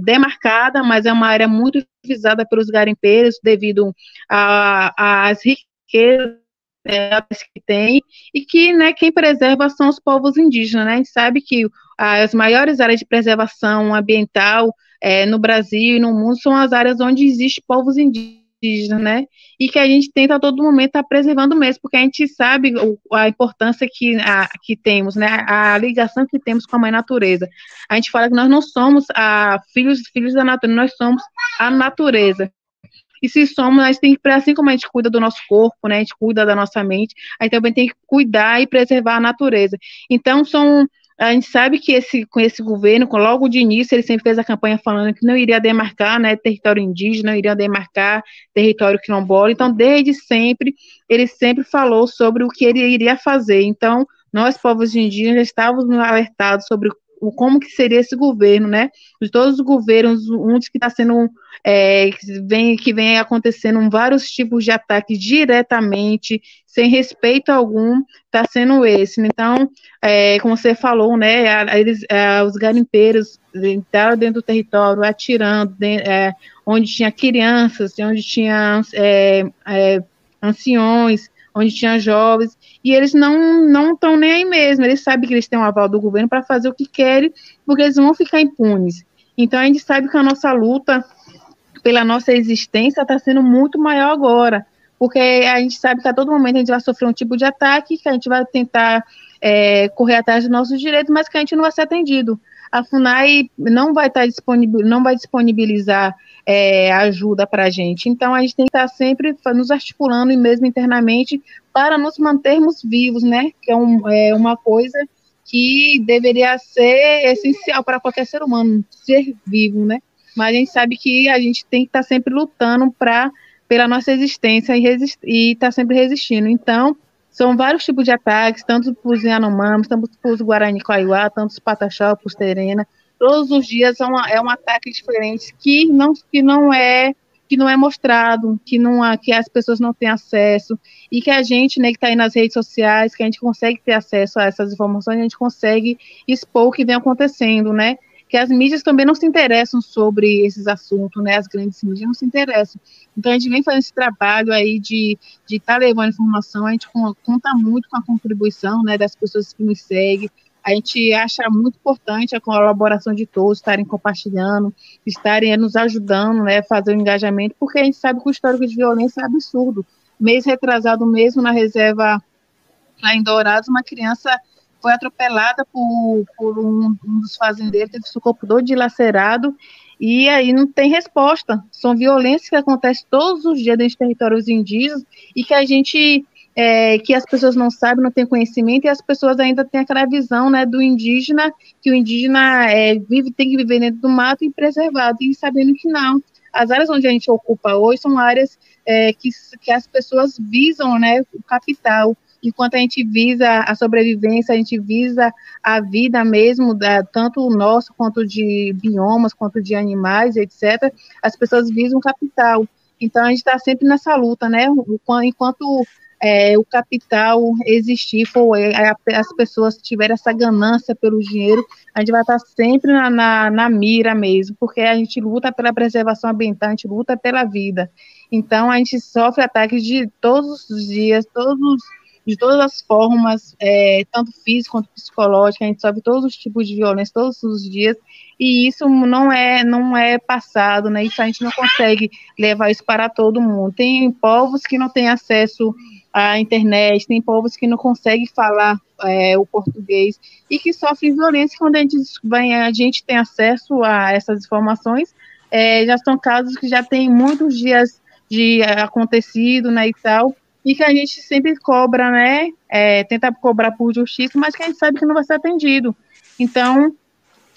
demarcada, mas é uma área muito visada pelos garimpeiros devido às riquezas é, que tem, e que né, quem preserva são os povos indígenas. Né? A gente sabe que as maiores áreas de preservação ambiental é, no Brasil e no mundo são as áreas onde existem povos indígenas indígena, né? E que a gente tenta a todo momento estar tá preservando mesmo, porque a gente sabe a importância que, a, que temos, né? A ligação que temos com a mãe natureza. A gente fala que nós não somos a, filhos, filhos da natureza, nós somos a natureza. E se somos, a gente tem que, assim como a gente cuida do nosso corpo, né? A gente cuida da nossa mente, a gente também tem que cuidar e preservar a natureza. Então, são a gente sabe que esse, com esse governo, com, logo de início, ele sempre fez a campanha falando que não iria demarcar né, território indígena, não iria demarcar território quilombola. Então, desde sempre, ele sempre falou sobre o que ele iria fazer. Então, nós, povos indígenas, estávamos alertados sobre como que seria esse governo, né? De todos os governos, um que está sendo é, que, vem, que vem acontecendo vários tipos de ataques diretamente, sem respeito algum, está sendo esse. Então, é, como você falou, né? Eles, os garimpeiros entraram dentro do território, atirando, é, onde tinha crianças, onde tinha é, é, anciões, onde tinha jovens, e eles não não estão nem aí mesmo, eles sabem que eles têm um aval do governo para fazer o que querem, porque eles vão ficar impunes. Então a gente sabe que a nossa luta pela nossa existência está sendo muito maior agora, porque a gente sabe que a todo momento a gente vai sofrer um tipo de ataque, que a gente vai tentar é, correr atrás dos nossos direitos, mas que a gente não vai ser atendido. A FUNAI não vai estar disponível, não vai disponibilizar é, ajuda para a gente. Então, a gente tem que estar sempre nos articulando e mesmo internamente para nos mantermos vivos, né? Que é, um, é uma coisa que deveria ser essencial para qualquer ser humano, ser vivo, né? Mas a gente sabe que a gente tem que estar sempre lutando para pela nossa existência e estar tá sempre resistindo. Então, são vários tipos de ataques, tanto para os Yanomamis, tanto para os Guarani Coaiuá, tanto os Pataxó, para os Terena, todos os dias é, uma, é um ataque diferente que não, que não é que não é mostrado, que não que as pessoas não têm acesso e que a gente, né, que está aí nas redes sociais, que a gente consegue ter acesso a essas informações, a gente consegue expor o que vem acontecendo, né? Que as mídias também não se interessam sobre esses assuntos, né? As grandes mídias não se interessam. Então a gente vem fazendo esse trabalho aí de estar tá levando informação, a gente conta muito com a contribuição, né, das pessoas que nos seguem, a gente acha muito importante a colaboração de todos, estarem compartilhando, estarem nos ajudando, né, fazer o engajamento, porque a gente sabe que o histórico de violência é absurdo. Mês retrasado mesmo, na reserva lá em Dourados, uma criança foi atropelada por, por um, um, dos fazendeiros, teve seu corpo todo dilacerado, e aí não tem resposta. São violências que acontecem todos os dias de territórios indígenas e que a gente é, que as pessoas não sabem, não têm conhecimento, e as pessoas ainda têm aquela visão né, do indígena, que o indígena é, vive, tem que viver dentro do mato e preservado, e sabendo que não. As áreas onde a gente ocupa hoje são áreas é, que, que as pessoas visam né, o capital, enquanto a gente visa a sobrevivência, a gente visa a vida mesmo, da, tanto o nosso quanto de biomas, quanto de animais, etc., as pessoas visam capital. Então a gente está sempre nessa luta, né? Enquanto é, o capital existir, for, é, as pessoas tiverem essa ganância pelo dinheiro, a gente vai estar sempre na, na, na, mira mesmo, porque a gente luta pela preservação ambiental, a gente luta pela vida. Então, a gente sofre ataques de todos os dias, todos de todas as formas, é, tanto física quanto psicológica, a gente sofre todos os tipos de violência todos os dias, e isso não é não é passado, né? Isso a gente não consegue levar isso para todo mundo. Tem povos que não têm acesso a internet, tem povos que não conseguem falar é, o português e que sofrem violência quando a gente, vai, a gente tem acesso a essas informações. É, já são casos que já tem muitos dias de é, acontecido, né, e tal, e que a gente sempre cobra, né, é, tenta cobrar por justiça, mas que a gente sabe que não vai ser atendido. Então,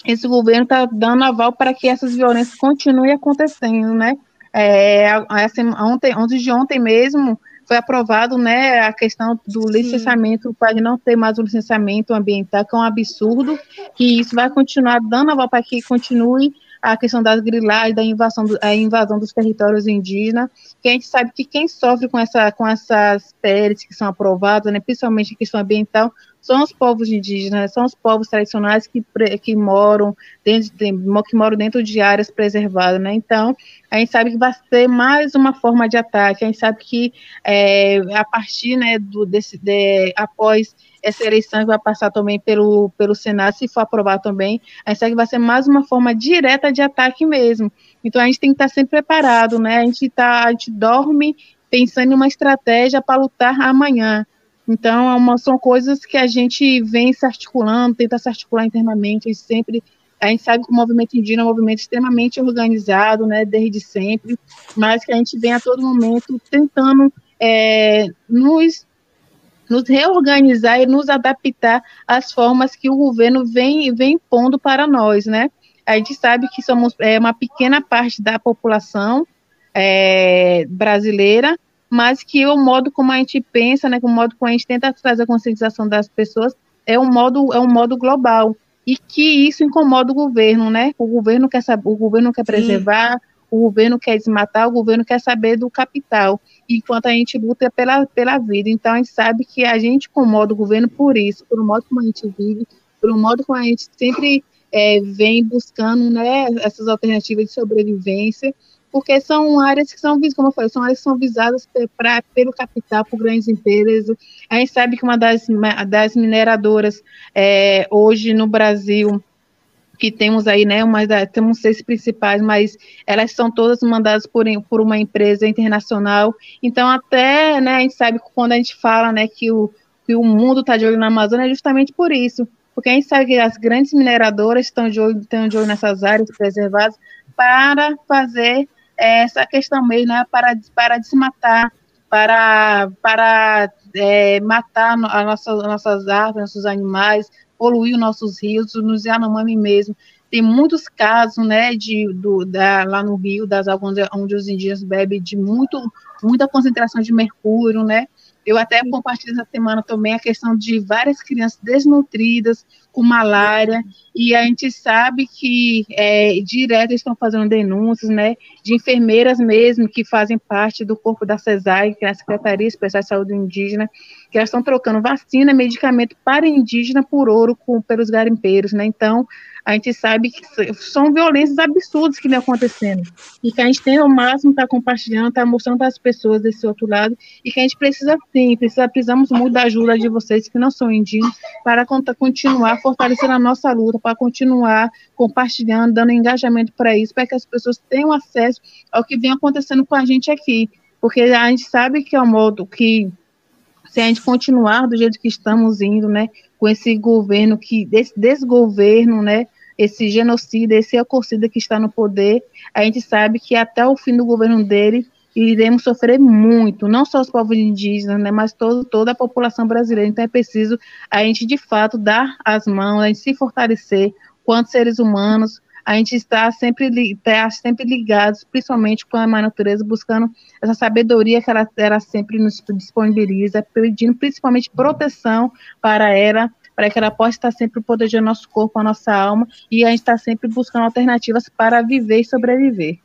esse governo está dando aval para que essas violências continuem acontecendo, né, é, assim, ontem, antes de ontem mesmo, foi aprovado né, a questão do licenciamento, para não ter mais o licenciamento ambiental, que é um absurdo, que isso vai continuar dando a para que continue a questão das grilagens, da invasão, do, a invasão dos territórios indígenas, que a gente sabe que quem sofre com, essa, com essas PLs que são aprovadas, né, principalmente a questão ambiental, são os povos indígenas, são os povos tradicionais que, que moram dentro de, que moram dentro de áreas preservadas, né? Então, a gente sabe que vai ser mais uma forma de ataque. A gente sabe que é, a partir, né, do desse, de, após essa eleição que vai passar também pelo, pelo Senado, se for aprovado também, a gente sabe que vai ser mais uma forma direta de ataque mesmo. Então a gente tem que estar sempre preparado, né? A gente tá, a gente dorme pensando em uma estratégia para lutar amanhã. Então, é uma, são coisas que a gente vem se articulando, tenta se articular internamente, a gente sempre a gente sabe que o movimento indígena é um movimento extremamente organizado, né, desde sempre, mas que a gente vem a todo momento tentando é, nos, nos reorganizar e nos adaptar às formas que o governo vem, vem pondo para nós, né? A gente sabe que somos é, uma pequena parte da população é, brasileira, mas que o modo como a gente pensa, né, o modo como a gente tenta trazer a conscientização das pessoas é um modo é um modo global. e que isso incomoda o governo, né? O governo quer saber, o governo quer Sim. preservar, o governo quer desmatar, o governo quer saber do capital, enquanto a gente luta pela, pela vida. Então, a gente sabe que a gente incomoda o governo por isso, um modo como a gente vive, um modo como a gente sempre é, vem buscando né, essas alternativas de sobrevivência, porque são áreas que são, como eu falei, são áreas que são visadas pra, pelo capital, por grandes empresas. A gente sabe que uma das, das mineradoras é, hoje no Brasil que temos aí, né, uma, temos seis principais, mas elas são todas mandadas por, por uma empresa internacional. Então, até, né, a gente sabe quando a gente fala, né, que o, que o mundo está de olho na Amazônia é justamente por isso, porque a gente sabe que as grandes mineradoras estão de olho, estão de olho nessas áreas preservadas para fazer essa questão mesmo, né, para, para desmatar, para, para é, matar as nossas, nossas árvores, nossos animais, poluir os nossos rios, nos Yanomami mesmo. Tem muitos casos, né, de, do, da, lá no Rio, das águas onde, onde os indígenas bebem, de muito, muita concentração de mercúrio, né, eu até compartilho essa semana também a questão de várias crianças desnutridas, com malária, e a gente sabe que é, direto estão fazendo denúncias, né, de enfermeiras mesmo que fazem parte do corpo da CESAI, que é a Secretaria Especial de Saúde Indígena, que elas estão trocando vacina, medicamento para indígena por ouro com, pelos garimpeiros, né, então a gente sabe que são violências absurdas que vem acontecendo. E que a gente tem ao máximo estar tá compartilhando, estar tá mostrando para as pessoas desse outro lado, e que a gente precisa sim, precisa, precisamos muito da ajuda de vocês que não são indígenas, para continuar fortalecendo a nossa luta, para continuar compartilhando, dando engajamento para isso, para que as pessoas tenham acesso ao que vem acontecendo com a gente aqui. Porque a gente sabe que é o modo que se a gente continuar do jeito que estamos indo, né, com esse governo que desse desgoverno, né, esse genocida, esse ecocida que está no poder, a gente sabe que até o fim do governo dele iremos sofrer muito, não só os povos indígenas, né, mas todo, toda a população brasileira. Então é preciso a gente, de fato, dar as mãos, a gente se fortalecer quanto seres humanos, a gente está sempre, tá sempre ligados, principalmente com a mãe natureza, buscando essa sabedoria que ela, ela sempre nos disponibiliza, pedindo principalmente proteção para ela, para que ela possa estar sempre protegendo nosso corpo, a nossa alma, e a gente está sempre buscando alternativas para viver e sobreviver.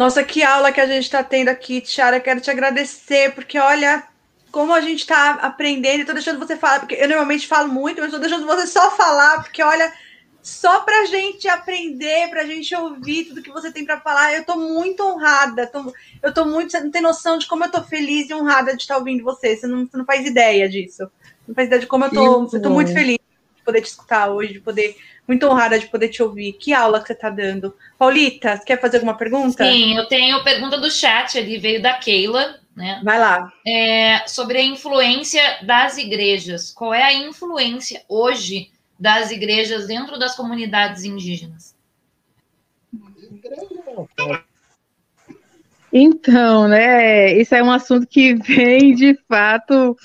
Nossa, que aula que a gente está tendo aqui, Tiara. Quero te agradecer, porque olha como a gente está aprendendo. Estou deixando você falar, porque eu normalmente falo muito, mas estou deixando você só falar, porque olha, só para a gente aprender, para a gente ouvir tudo que você tem para falar. Eu estou muito honrada. Tô, eu estou muito. Você não tem noção de como eu estou feliz e honrada de estar ouvindo você. Você não, você não faz ideia disso. Não faz ideia de como eu tô, eu tô muito feliz de poder te escutar hoje, de poder, muito honrada de poder te ouvir. Que aula que você está dando. Paulita, você quer fazer alguma pergunta? Sim, eu tenho pergunta do chat ali, veio da Keila, né? Vai lá. É, sobre a influência das igrejas. Qual é a influência hoje das igrejas dentro das comunidades indígenas? Então, né, isso é um assunto que vem de fato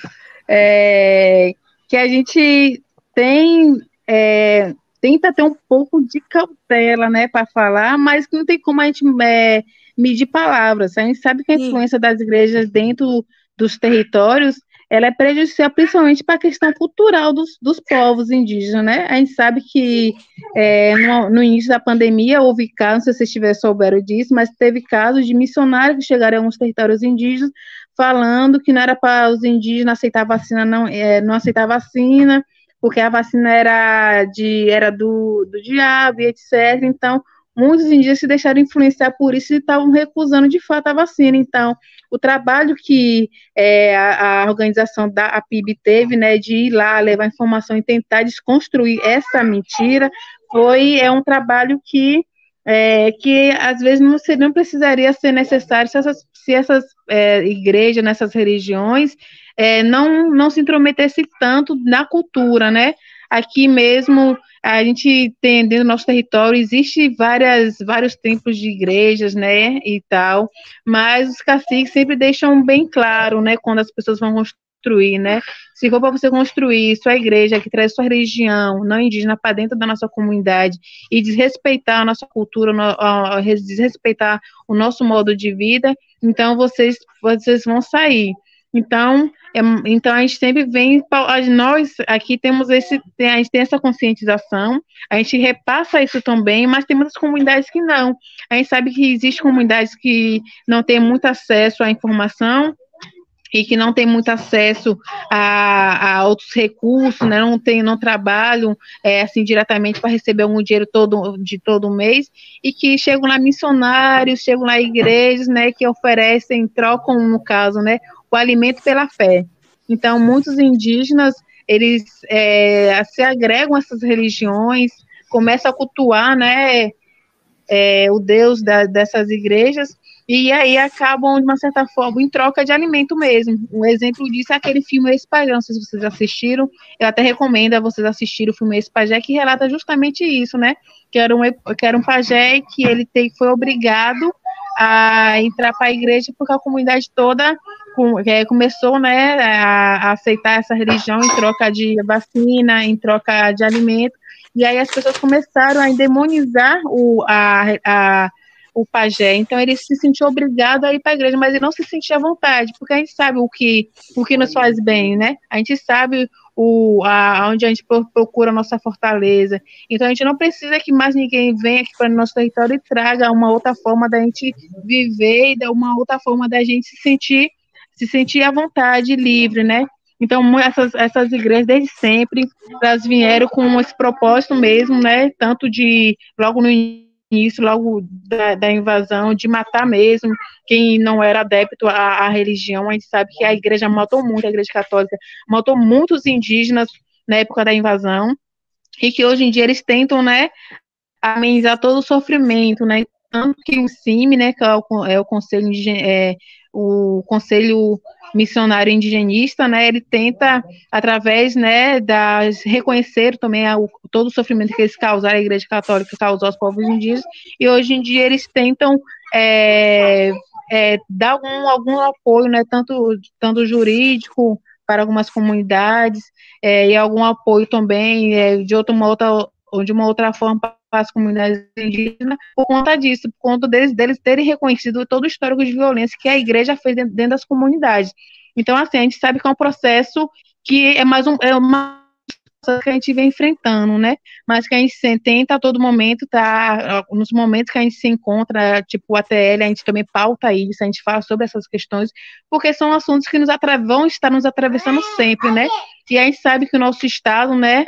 é, que a gente tem é, tenta ter um pouco de cautela, né, para falar, mas não tem como a gente é, medir palavras. A gente sabe que a influência das igrejas dentro dos territórios ela é prejudicial principalmente para a questão cultural dos, dos povos indígenas, né? A gente sabe que é, no, no, início da pandemia houve casos, não sei se vocês tiver souberam disso, mas teve casos de missionários que chegaram a alguns territórios indígenas falando que não era para os indígenas aceitar vacina, não, é, não aceitar vacina, porque a vacina era, de, era do, do diabo e etc. Então, muitos indígenas se deixaram influenciar por isso e estavam recusando de fato a vacina. Então, o trabalho que é, a, a, organização da a PIB teve, né, de ir lá levar informação e tentar desconstruir essa mentira, foi é um trabalho que é, que às vezes não, não precisaria ser necessário se essas, se essas é, igrejas, nessas religiões, é, não, não se intrometesse tanto na cultura, né? Aqui mesmo, a gente tem dentro do nosso território, existe várias, vários templos de igrejas, né, e tal, mas os caciques sempre deixam bem claro, né, quando as pessoas vão construir, né, se for para você construir sua igreja, que traz sua religião não indígena para dentro da nossa comunidade e desrespeitar a nossa cultura, desrespeitar o nosso modo de vida, então vocês, vocês vão sair. Então, é, então a gente sempre vem, nós aqui temos esse, a gente tem essa conscientização, a gente repassa isso também, mas tem muitas comunidades que não. A gente sabe que existem comunidades que não têm muito acesso à informação, e que não tem muito acesso a, a outros recursos, né, não tem, não trabalham é, assim diretamente para receber algum dinheiro todo de todo mês e que chegam lá missionários, chegam lá igrejas, né, que oferecem, trocam no caso, né, o alimento pela fé. Então, muitos indígenas eles é, se agregam a essas religiões, começam a cultuar, né, é, o Deus da, dessas igrejas e aí acabam, de uma certa forma, em troca de alimento mesmo. Um exemplo disso é aquele filme Espajé, não sei se vocês assistiram, eu até recomendo a vocês assistirem o filme Espajé, que relata justamente isso, né? Que era um, que era um pajé que ele tem, foi obrigado a entrar para a igreja porque a comunidade toda com, é, começou né, a, a aceitar essa religião em troca de vacina, em troca de alimento, e aí as pessoas começaram a demonizar o, a, a o pajé. Então ele se sentiu obrigado a ir para a igreja, mas ele não se sentia à vontade, porque a gente sabe o que o que nos faz bem, né? A gente sabe o a, onde a gente procura a nossa fortaleza. Então a gente não precisa que mais ninguém venha aqui para o nosso território e traga uma outra forma da gente viver e uma outra forma da gente se sentir se sentir à vontade, livre, né? Então, essas, essas igrejas, desde sempre, elas vieram com esse propósito mesmo, né? Tanto de, logo no início, logo da, da, invasão, de matar mesmo quem não era adepto à, à, religião. A gente sabe que a igreja matou muito, a igreja católica matou muitos indígenas na época da invasão, e que hoje em dia eles tentam, né, amenizar todo o sofrimento, né, tanto que o CIMI, né, que é o, é o Conselho é, o Conselho Missionário Indigenista, né, ele tenta, através, né, das, reconhecer também a, o, todo o sofrimento que eles causaram, a Igreja Católica causou aos povos indígenas, e hoje em dia eles tentam é, é, dar algum, algum apoio, né, tanto, tanto jurídico para algumas comunidades, é, e algum apoio também é, de outra, uma outra, de uma outra forma as comunidades indígenas por conta disso, por conta deles, deles terem reconhecido todo o histórico de violência que a igreja fez dentro, dentro das comunidades. Então, assim, a gente sabe que é um processo que é mais um, é uma que a gente vem enfrentando, né? Mas que a gente tenta a todo momento, tá? Nos momentos que a gente se encontra, tipo o ATL, a gente também pauta isso, a gente fala sobre essas questões, porque são assuntos que nos vão estar nos atravessando sempre, né? E a gente sabe que o nosso estado, né?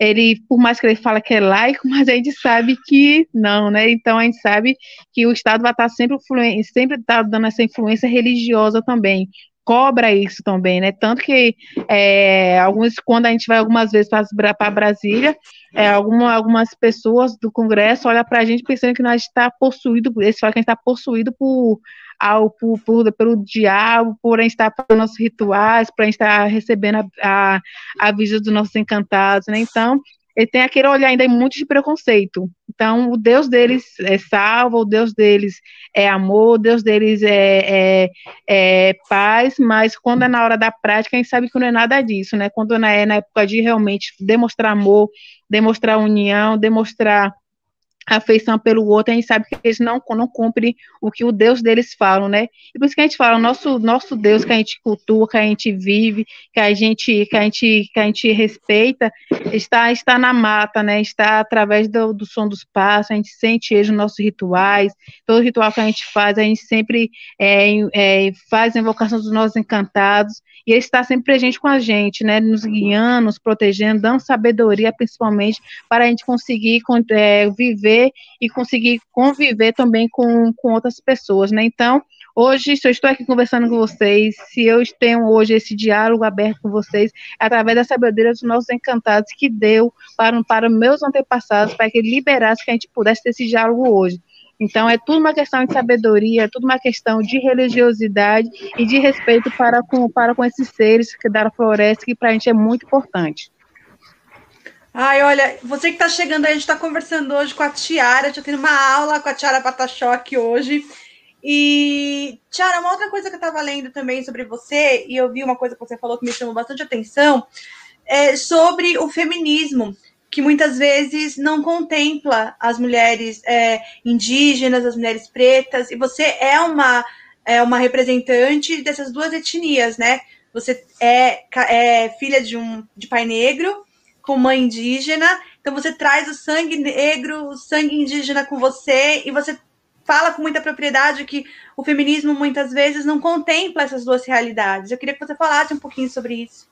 Ele, por mais que ele fala que é laico, [laughs] mas a gente sabe que não, né? Então a gente sabe que o Estado vai estar sempre, sempre tá dando essa influência religiosa também. Cobra isso também, né? Tanto que é, alguns, quando a gente vai algumas vezes para Brasília, é, alguma, algumas pessoas do Congresso olham para a gente pensando que nós está possuído, eles falam que a gente está possuído por ao, por, por, pelo diabo, por estar fazendo nossos rituais, por a gente estar recebendo a, a, a visita dos nossos encantados, né? Então, ele tem aquele olhar ainda muito de preconceito. Então, o Deus deles é salvo, o Deus deles é amor, o Deus deles é, é, é, paz, mas quando é na hora da prática, a gente sabe que não é nada disso, né? Quando é na época de realmente demonstrar amor, demonstrar união, demonstrar afeição pelo outro, a gente sabe que eles não, não cumprem o que o Deus deles falam, né? E por isso que a gente fala, nosso, nosso Deus que a gente cultua, que a gente vive, que a gente, que a gente, que a gente respeita, está, está na mata, né? Está através do, do som dos passos, a gente sente ele nos nossos rituais, todo ritual que a gente faz, a gente sempre é, é, faz a invocação dos nossos encantados, e ele está sempre presente com a gente, né? Nos guiando, nos protegendo, dando sabedoria, principalmente, para a gente conseguir é, viver viver e conseguir conviver também com, com outras pessoas, né? Então, hoje, se eu estou aqui conversando com vocês, se eu tenho hoje esse diálogo aberto com vocês, é através da sabedoria dos nossos encantados que deu para, para meus antepassados, para que liberasse que a gente pudesse ter esse diálogo hoje. Então, é tudo uma questão de sabedoria, é tudo uma questão de religiosidade e de respeito para com, para com esses seres que da floresta, que para a gente é muito importante. Ai, olha, você que está chegando aí, a gente está conversando hoje com a Tiara, já tendo uma aula com a Tiara Patachoque hoje. E, Tiara, uma outra coisa que eu estava lendo também sobre você, e eu vi uma coisa que você falou que me chamou bastante atenção, é sobre o feminismo, que muitas vezes não contempla as mulheres é, indígenas, as mulheres pretas, e você é uma é uma representante dessas duas etnias, né? Você é, é filha de um de pai negro com mãe indígena, então você traz o sangue negro, o sangue indígena com você e você fala com muita propriedade que o feminismo muitas vezes não contempla essas duas realidades. Eu queria que você falasse um pouquinho sobre isso.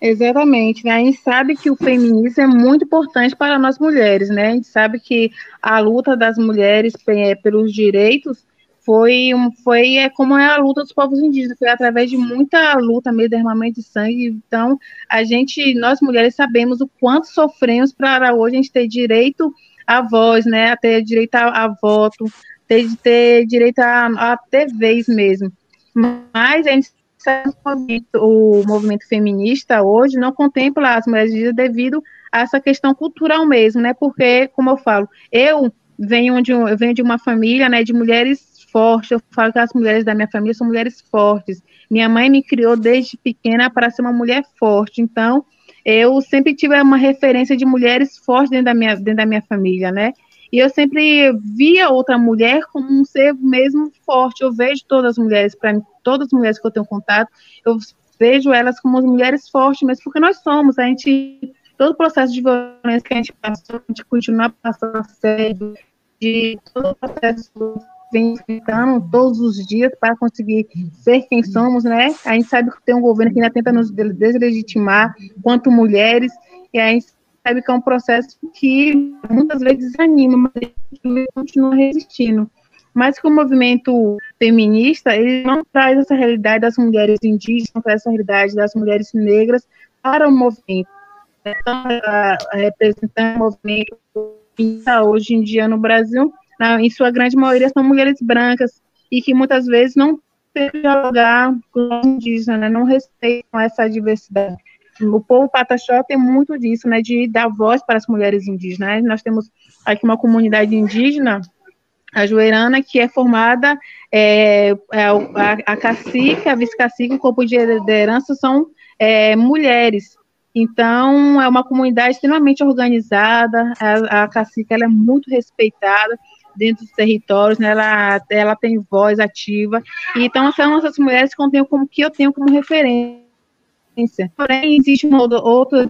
Exatamente, né? A gente sabe que o feminismo é muito importante para nós mulheres, né? A gente sabe que a luta das mulheres pelos direitos foi, foi é, como é a luta dos povos indígenas, foi através de muita luta, meio derramamento de sangue. Então, a gente, nós mulheres, sabemos o quanto sofremos para hoje a gente ter direito à voz, né? A ter direito a, a voto, ter, ter direito a, a ter vez mesmo. Mas a gente o movimento feminista hoje não contempla as mulheres indígenas devido a essa questão cultural mesmo, né? Porque, como eu falo, eu venho de, eu venho de uma família, né, de mulheres fortes. Eu falo que as mulheres da minha família são mulheres fortes. Minha mãe me criou desde pequena para ser uma mulher forte. Então, eu sempre tive uma referência de mulheres fortes dentro da minha, dentro da minha família, né? E eu sempre via outra mulher como um ser mesmo forte. Eu vejo todas as mulheres, para todas as mulheres que eu tenho contato, eu vejo elas como mulheres fortes, mas porque nós somos, a gente, todo o processo de violência que a gente passou, a gente continua passando sério, de todo o processo vem enfrentando todos os dias para conseguir ser quem somos, né? A gente sabe que tem um governo que ainda tenta nos deslegitimar quanto mulheres, e a gente percebe que é um processo que muitas vezes desanima, mas ele continua resistindo. Mas que o movimento feminista, ele não traz essa realidade das mulheres indígenas, não traz essa realidade das mulheres negras para o movimento. Então, representando o movimento hoje em dia no Brasil, na, em sua grande maioria são mulheres brancas, e que muitas vezes não dialogar com os indígenas, né, não respeitam essa diversidade o povo pataxó tem muito disso, né, de dar voz para as mulheres indígenas. Né? Nós temos aqui uma comunidade indígena, a Joeirana, que é formada, é, é a, a cacique, a vice-cacique, o corpo de liderança são é, mulheres. Então, é uma comunidade extremamente organizada, a, a cacique ela é muito respeitada dentro dos territórios, né, ela, ela tem voz ativa, então são essas mulheres que eu tenho como, que eu tenho como referência. Porém, existe uma outra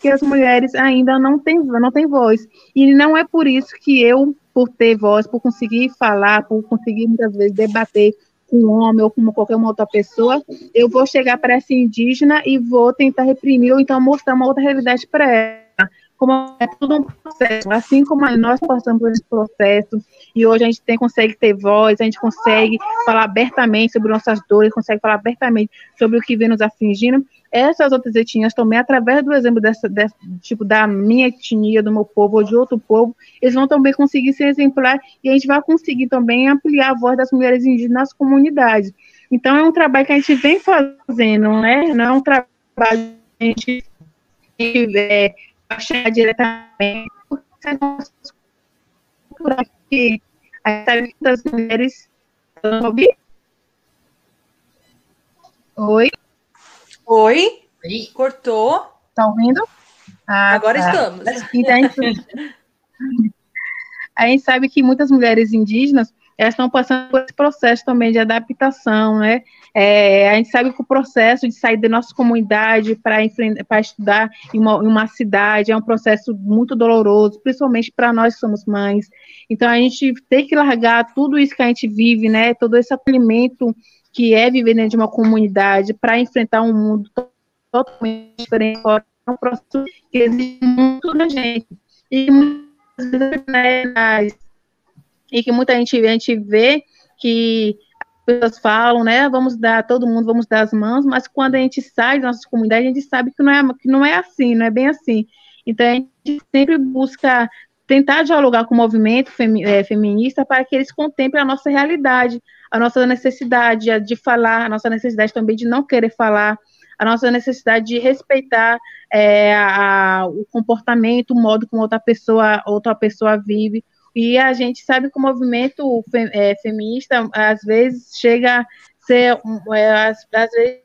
que as mulheres ainda não têm, não têm voz. E não é por isso que eu, por ter voz, por conseguir falar, por conseguir muitas vezes debater com um homem ou com qualquer outra pessoa, eu vou chegar para essa indígena e vou tentar reprimir ou então mostrar uma outra realidade para ela como é tudo um processo, assim como nós passamos por esse processo e hoje a gente tem, consegue ter voz, a gente consegue falar abertamente sobre nossas dores, consegue falar abertamente sobre o que vem nos afligindo, essas outras etnias também, através do exemplo dessa, dessa, tipo, da minha etnia, do meu povo ou de outro povo, eles vão também conseguir ser exemplar e a gente vai conseguir também ampliar a voz das mulheres indígenas nas comunidades. Então, é um trabalho que a gente vem fazendo, né? Não é um trabalho que a gente é, achar diretamente, porque que a sabe das mulheres ouvir? Oi? Oi? Cortou? Tá ouvindo? Ah, Agora tá. estamos. Então, a gente, a gente sabe que muitas mulheres indígenas elas estão passando por esse processo também de adaptação, né? É, a gente sabe que o processo de sair da nossa comunidade para estudar em uma, em uma, cidade é um processo muito doloroso, principalmente para nós que somos mães. Então, a gente tem que largar tudo isso que a gente vive, né? Todo esse acolhimento que é viver dentro de uma comunidade para enfrentar um mundo totalmente diferente. É um processo que exige muito da gente. E muitas vezes, né, e que muita gente, a gente vê que as pessoas falam, né, vamos dar, todo mundo vamos dar as mãos, mas quando a gente sai da nossa comunidade, a gente sabe que não é, que não é assim, não é bem assim. Então, a gente sempre busca tentar dialogar com o movimento femi é, feminista para que eles contemplem a nossa realidade, a nossa necessidade de falar, a nossa necessidade também de não querer falar, a nossa necessidade de respeitar é, a, o comportamento, o modo como outra pessoa, outra pessoa vive, e a gente sabe que o movimento é, feminista, às vezes, chega a ser, é, às, às vezes,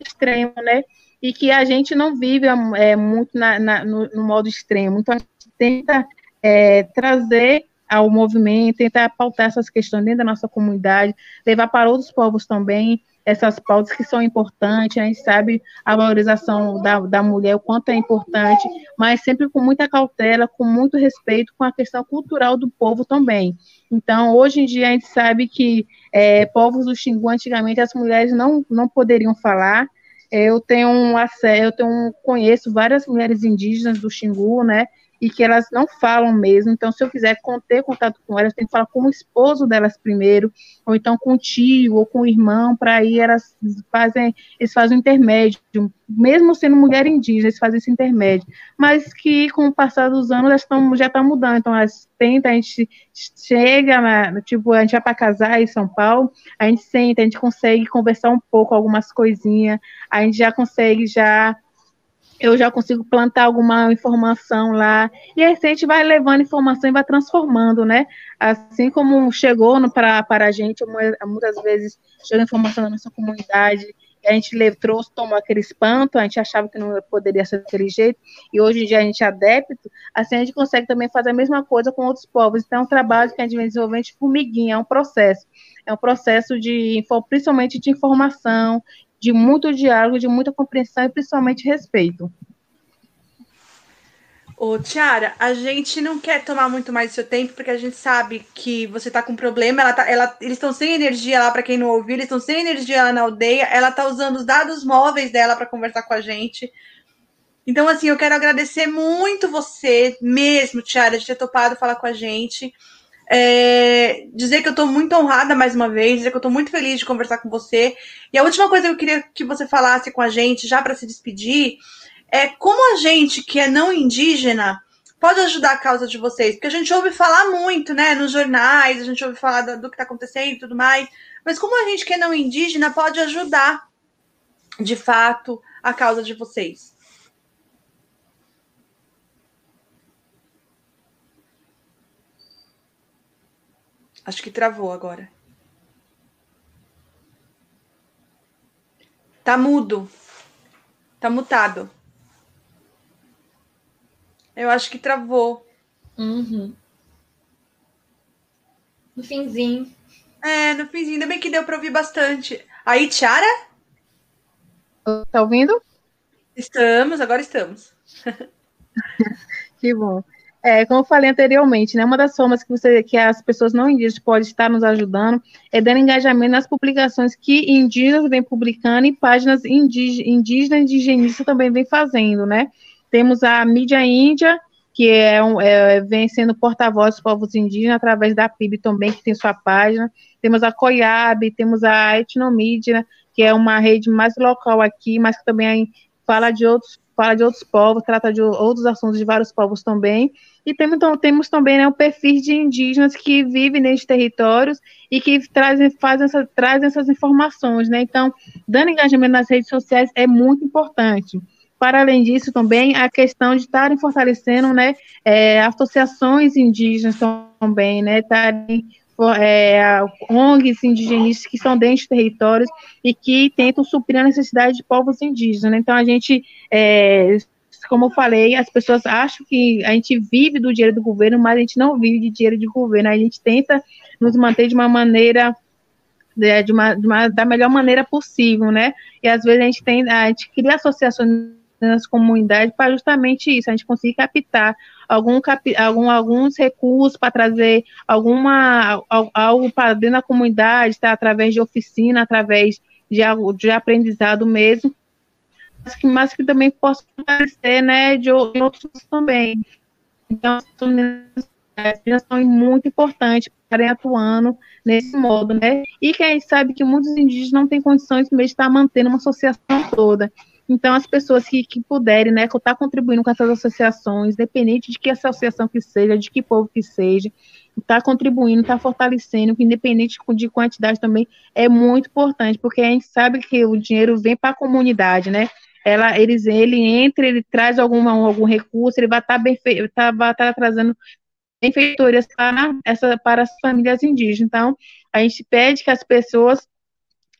extremo, né? E que a gente não vive é, muito na, na, no, no, modo extremo. Então, a gente tenta é, trazer ao movimento, tentar pautar essas questões dentro da nossa comunidade, levar para outros povos também essas pautas que são importantes, a gente sabe a valorização da, da mulher, o quanto é importante, mas sempre com muita cautela, com muito respeito com a questão cultural do povo também. Então, hoje em dia, a gente sabe que é, povos do Xingu, antigamente, as mulheres não, não poderiam falar, eu tenho um eu tenho conheço várias mulheres indígenas do Xingu, né, e que elas não falam mesmo. Então, se eu quiser ter contato com elas, tem que falar com o esposo delas primeiro, ou então com o tio ou com o irmão, para aí elas fazem, eles fazem um intermédio, mesmo sendo mulher indígena, eles fazem esse intermédio. Mas que com o passar dos anos elas tão, já estão tá mudando. Então, elas tentam, a gente chega, na, tipo, a gente vai para casar em São Paulo, a gente senta, a gente consegue conversar um pouco algumas coisinhas, a gente já consegue já eu já consigo plantar alguma informação lá, e aí a gente vai levando informação e vai transformando, né? Assim como chegou para a gente, muitas vezes chega informação da nossa comunidade, a gente trouxe, tomou aquele espanto, a gente achava que não poderia ser daquele jeito, e hoje em dia a gente é adepto, assim a gente consegue também fazer a mesma coisa com outros povos. Então, é um trabalho que a gente vem desenvolvendo de formiguinha, é um processo. É um processo de, principalmente de informação, de muito diálogo, de muita compreensão e principalmente respeito. Ô, Tiara, a gente não quer tomar muito mais seu tempo, porque a gente sabe que você tá com problema. Ela tá, ela, eles estão sem energia lá, para quem não ouviu, eles estão sem energia lá na aldeia. Ela tá usando os dados móveis dela para conversar com a gente. Então, assim, eu quero agradecer muito você mesmo, Tiara, de ter topado falar com a gente. É, dizer que eu estou muito honrada mais uma vez, dizer que eu estou muito feliz de conversar com você. E a última coisa que eu queria que você falasse com a gente, já para se despedir, é como a gente que é não indígena pode ajudar a causa de vocês, porque a gente ouve falar muito, né, nos jornais, a gente ouve falar do, do que está acontecendo e tudo mais, mas como a gente que é não indígena pode ajudar, de fato, a causa de vocês? Acho que travou agora. Tá mudo. Tá mutado. Eu acho que travou. Uhum. No finzinho. É, no finzinho. Ainda bem que deu para ouvir bastante. Aí, Tiara? Tá ouvindo? Estamos, agora estamos. [laughs] que bom. É, como eu falei anteriormente, né, uma das formas que, você, que as pessoas não indígenas podem estar nos ajudando é dando engajamento nas publicações que indígenas vêm publicando e páginas indígenas e indigenistas também vêm fazendo, né? Temos a mídia índia, que é, um, é vem sendo porta-voz dos povos indígenas através da PIB também, que tem sua página. Temos a COIAB, temos a Etnomídia, que é uma rede mais local aqui, mas que também fala de outros fala de outros povos, trata de outros assuntos de vários povos também. E temos, então, temos também né, um perfil de indígenas que vivem nesses territórios e que trazem, fazem essa, trazem essas informações. Né? Então, dando engajamento nas redes sociais é muito importante. Para além disso, também a questão de estarem fortalecendo né, é, associações indígenas também, né, estarem é, ONGs indigenistas que são dentro de territórios e que tentam suprir a necessidade de povos indígenas. Né? Então, a gente, é, como eu falei, as pessoas acham que a gente vive do dinheiro do governo, mas a gente não vive de dinheiro de governo. A gente tenta nos manter de uma maneira né, de uma, de uma, da melhor maneira possível, né? E às vezes a gente tem, a gente cria associações nas comunidades para justamente isso, a gente conseguir captar algum, algum alguns recursos para trazer alguma algo para dentro da comunidade, tá? através de oficina, através de, de aprendizado mesmo, mas que, mas que também possa aparecer né, de, de outros também. Então, são muito importantes para atuando nesse modo, né? E que a gente sabe que muitos indígenas não têm condições mesmo de estar mantendo uma associação toda. Então, as pessoas que, que puderem, né, estar tá contribuindo com essas associações, independente de que associação que seja, de que povo que seja, está contribuindo, está fortalecendo, independente de quantidade também, é muito importante, porque a gente sabe que o dinheiro vem para a comunidade, né? Ela, eles, ele entra, ele traz alguma, algum recurso, ele vai estar tá tá, tá trazendo benfeitorias para, essa, para as famílias indígenas. Então, a gente pede que as pessoas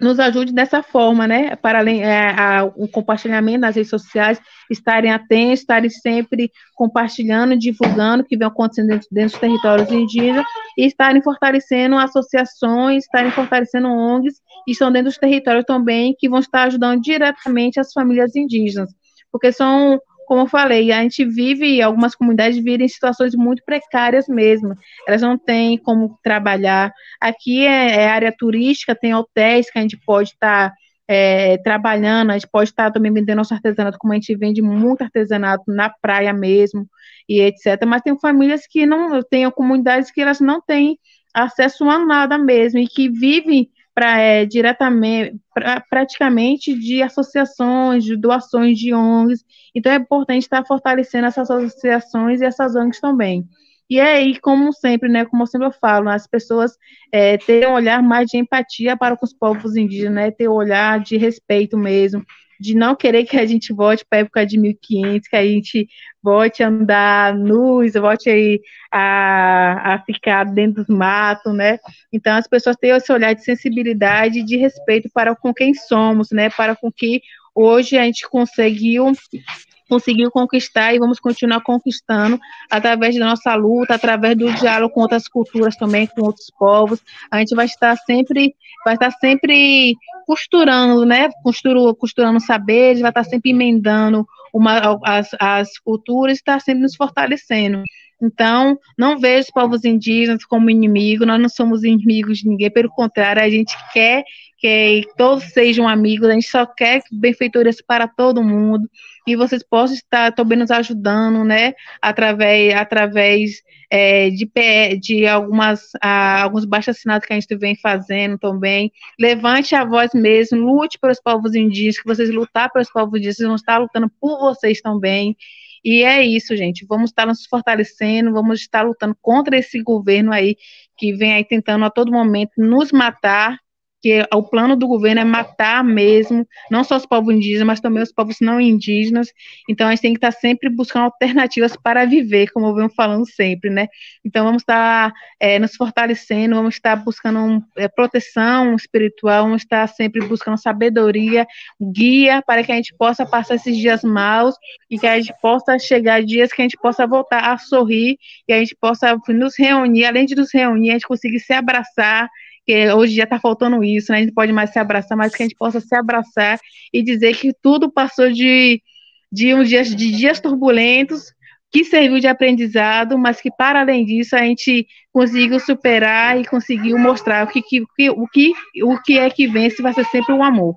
nos ajude dessa forma, né? Para além é, a, o compartilhamento nas redes sociais, estarem atentos, estarem sempre compartilhando, divulgando o que vem acontecendo dentro, dentro dos territórios indígenas e estarem fortalecendo associações, estarem fortalecendo ONGs e estão dentro dos territórios também que vão estar ajudando diretamente as famílias indígenas, porque são como eu falei, a gente vive, algumas comunidades vivem em situações muito precárias mesmo. Elas não têm como trabalhar. Aqui é, é área turística, tem hotéis que a gente pode estar tá, é, trabalhando, a gente pode estar tá também vendendo nosso artesanato, como a gente vende muito artesanato na praia mesmo, e etc. Mas tem famílias que não, tem comunidades que elas não têm acesso a nada mesmo, e que vivem pra, é, diretamente, pra, praticamente de associações, de doações de ONGs. Então é importante estar fortalecendo essas associações e essas ONGs também. E é aí, como sempre, né, como eu sempre falo, as pessoas é, terem um olhar mais de empatia para com os povos indígenas, né, ter um olhar de respeito mesmo, de não querer que a gente volte para a época de 1500, que a gente volte a andar nus, volte a, a ficar dentro dos matos, né? Então as pessoas têm esse olhar de sensibilidade de respeito para com quem somos, né? Para com que hoje a gente conseguiu conseguiu conquistar e vamos continuar conquistando através da nossa luta, através do diálogo com outras culturas também, com outros povos. A gente vai estar sempre, vai estar sempre costurando, né? Costurando, costurando saberes, vai estar sempre emendando uma, as, as culturas, está sempre nos fortalecendo. Então, não vejo os povos indígenas como inimigo, nós não somos inimigos de ninguém, pelo contrário, a gente quer que todos sejam amigos, a gente só quer benfeitorias para todo mundo, e vocês possam estar também nos ajudando, né, através, através é, de, de algumas, a, alguns baixos assinados que a gente vem fazendo também. Levante a voz mesmo, lute pelos povos indígenas, que vocês lutar pelos povos indígenas, vão estar lutando por vocês também. E é isso, gente. Vamos estar nos fortalecendo, vamos estar lutando contra esse governo aí que vem aí tentando a todo momento nos matar que o plano do governo é matar mesmo, não só os povos indígenas, mas também os povos não indígenas. Então, a gente tem que estar sempre buscando alternativas para viver, como eu venho falando sempre, né? Então, vamos estar é, nos fortalecendo, vamos estar buscando um, é, proteção espiritual, vamos estar sempre buscando sabedoria, guia, para que a gente possa passar esses dias maus e que a gente possa chegar dias que a gente possa voltar a sorrir e a gente possa nos reunir, além de nos reunir, a gente conseguir se abraçar porque hoje já está faltando isso, né? A gente pode mais se abraçar, mas que a gente possa se abraçar e dizer que tudo passou de, de uns dias, de dias turbulentos, que serviu de aprendizado, mas que para além disso a gente conseguiu superar e conseguiu mostrar o que, que, o que, o que é que vence vai ser sempre o amor.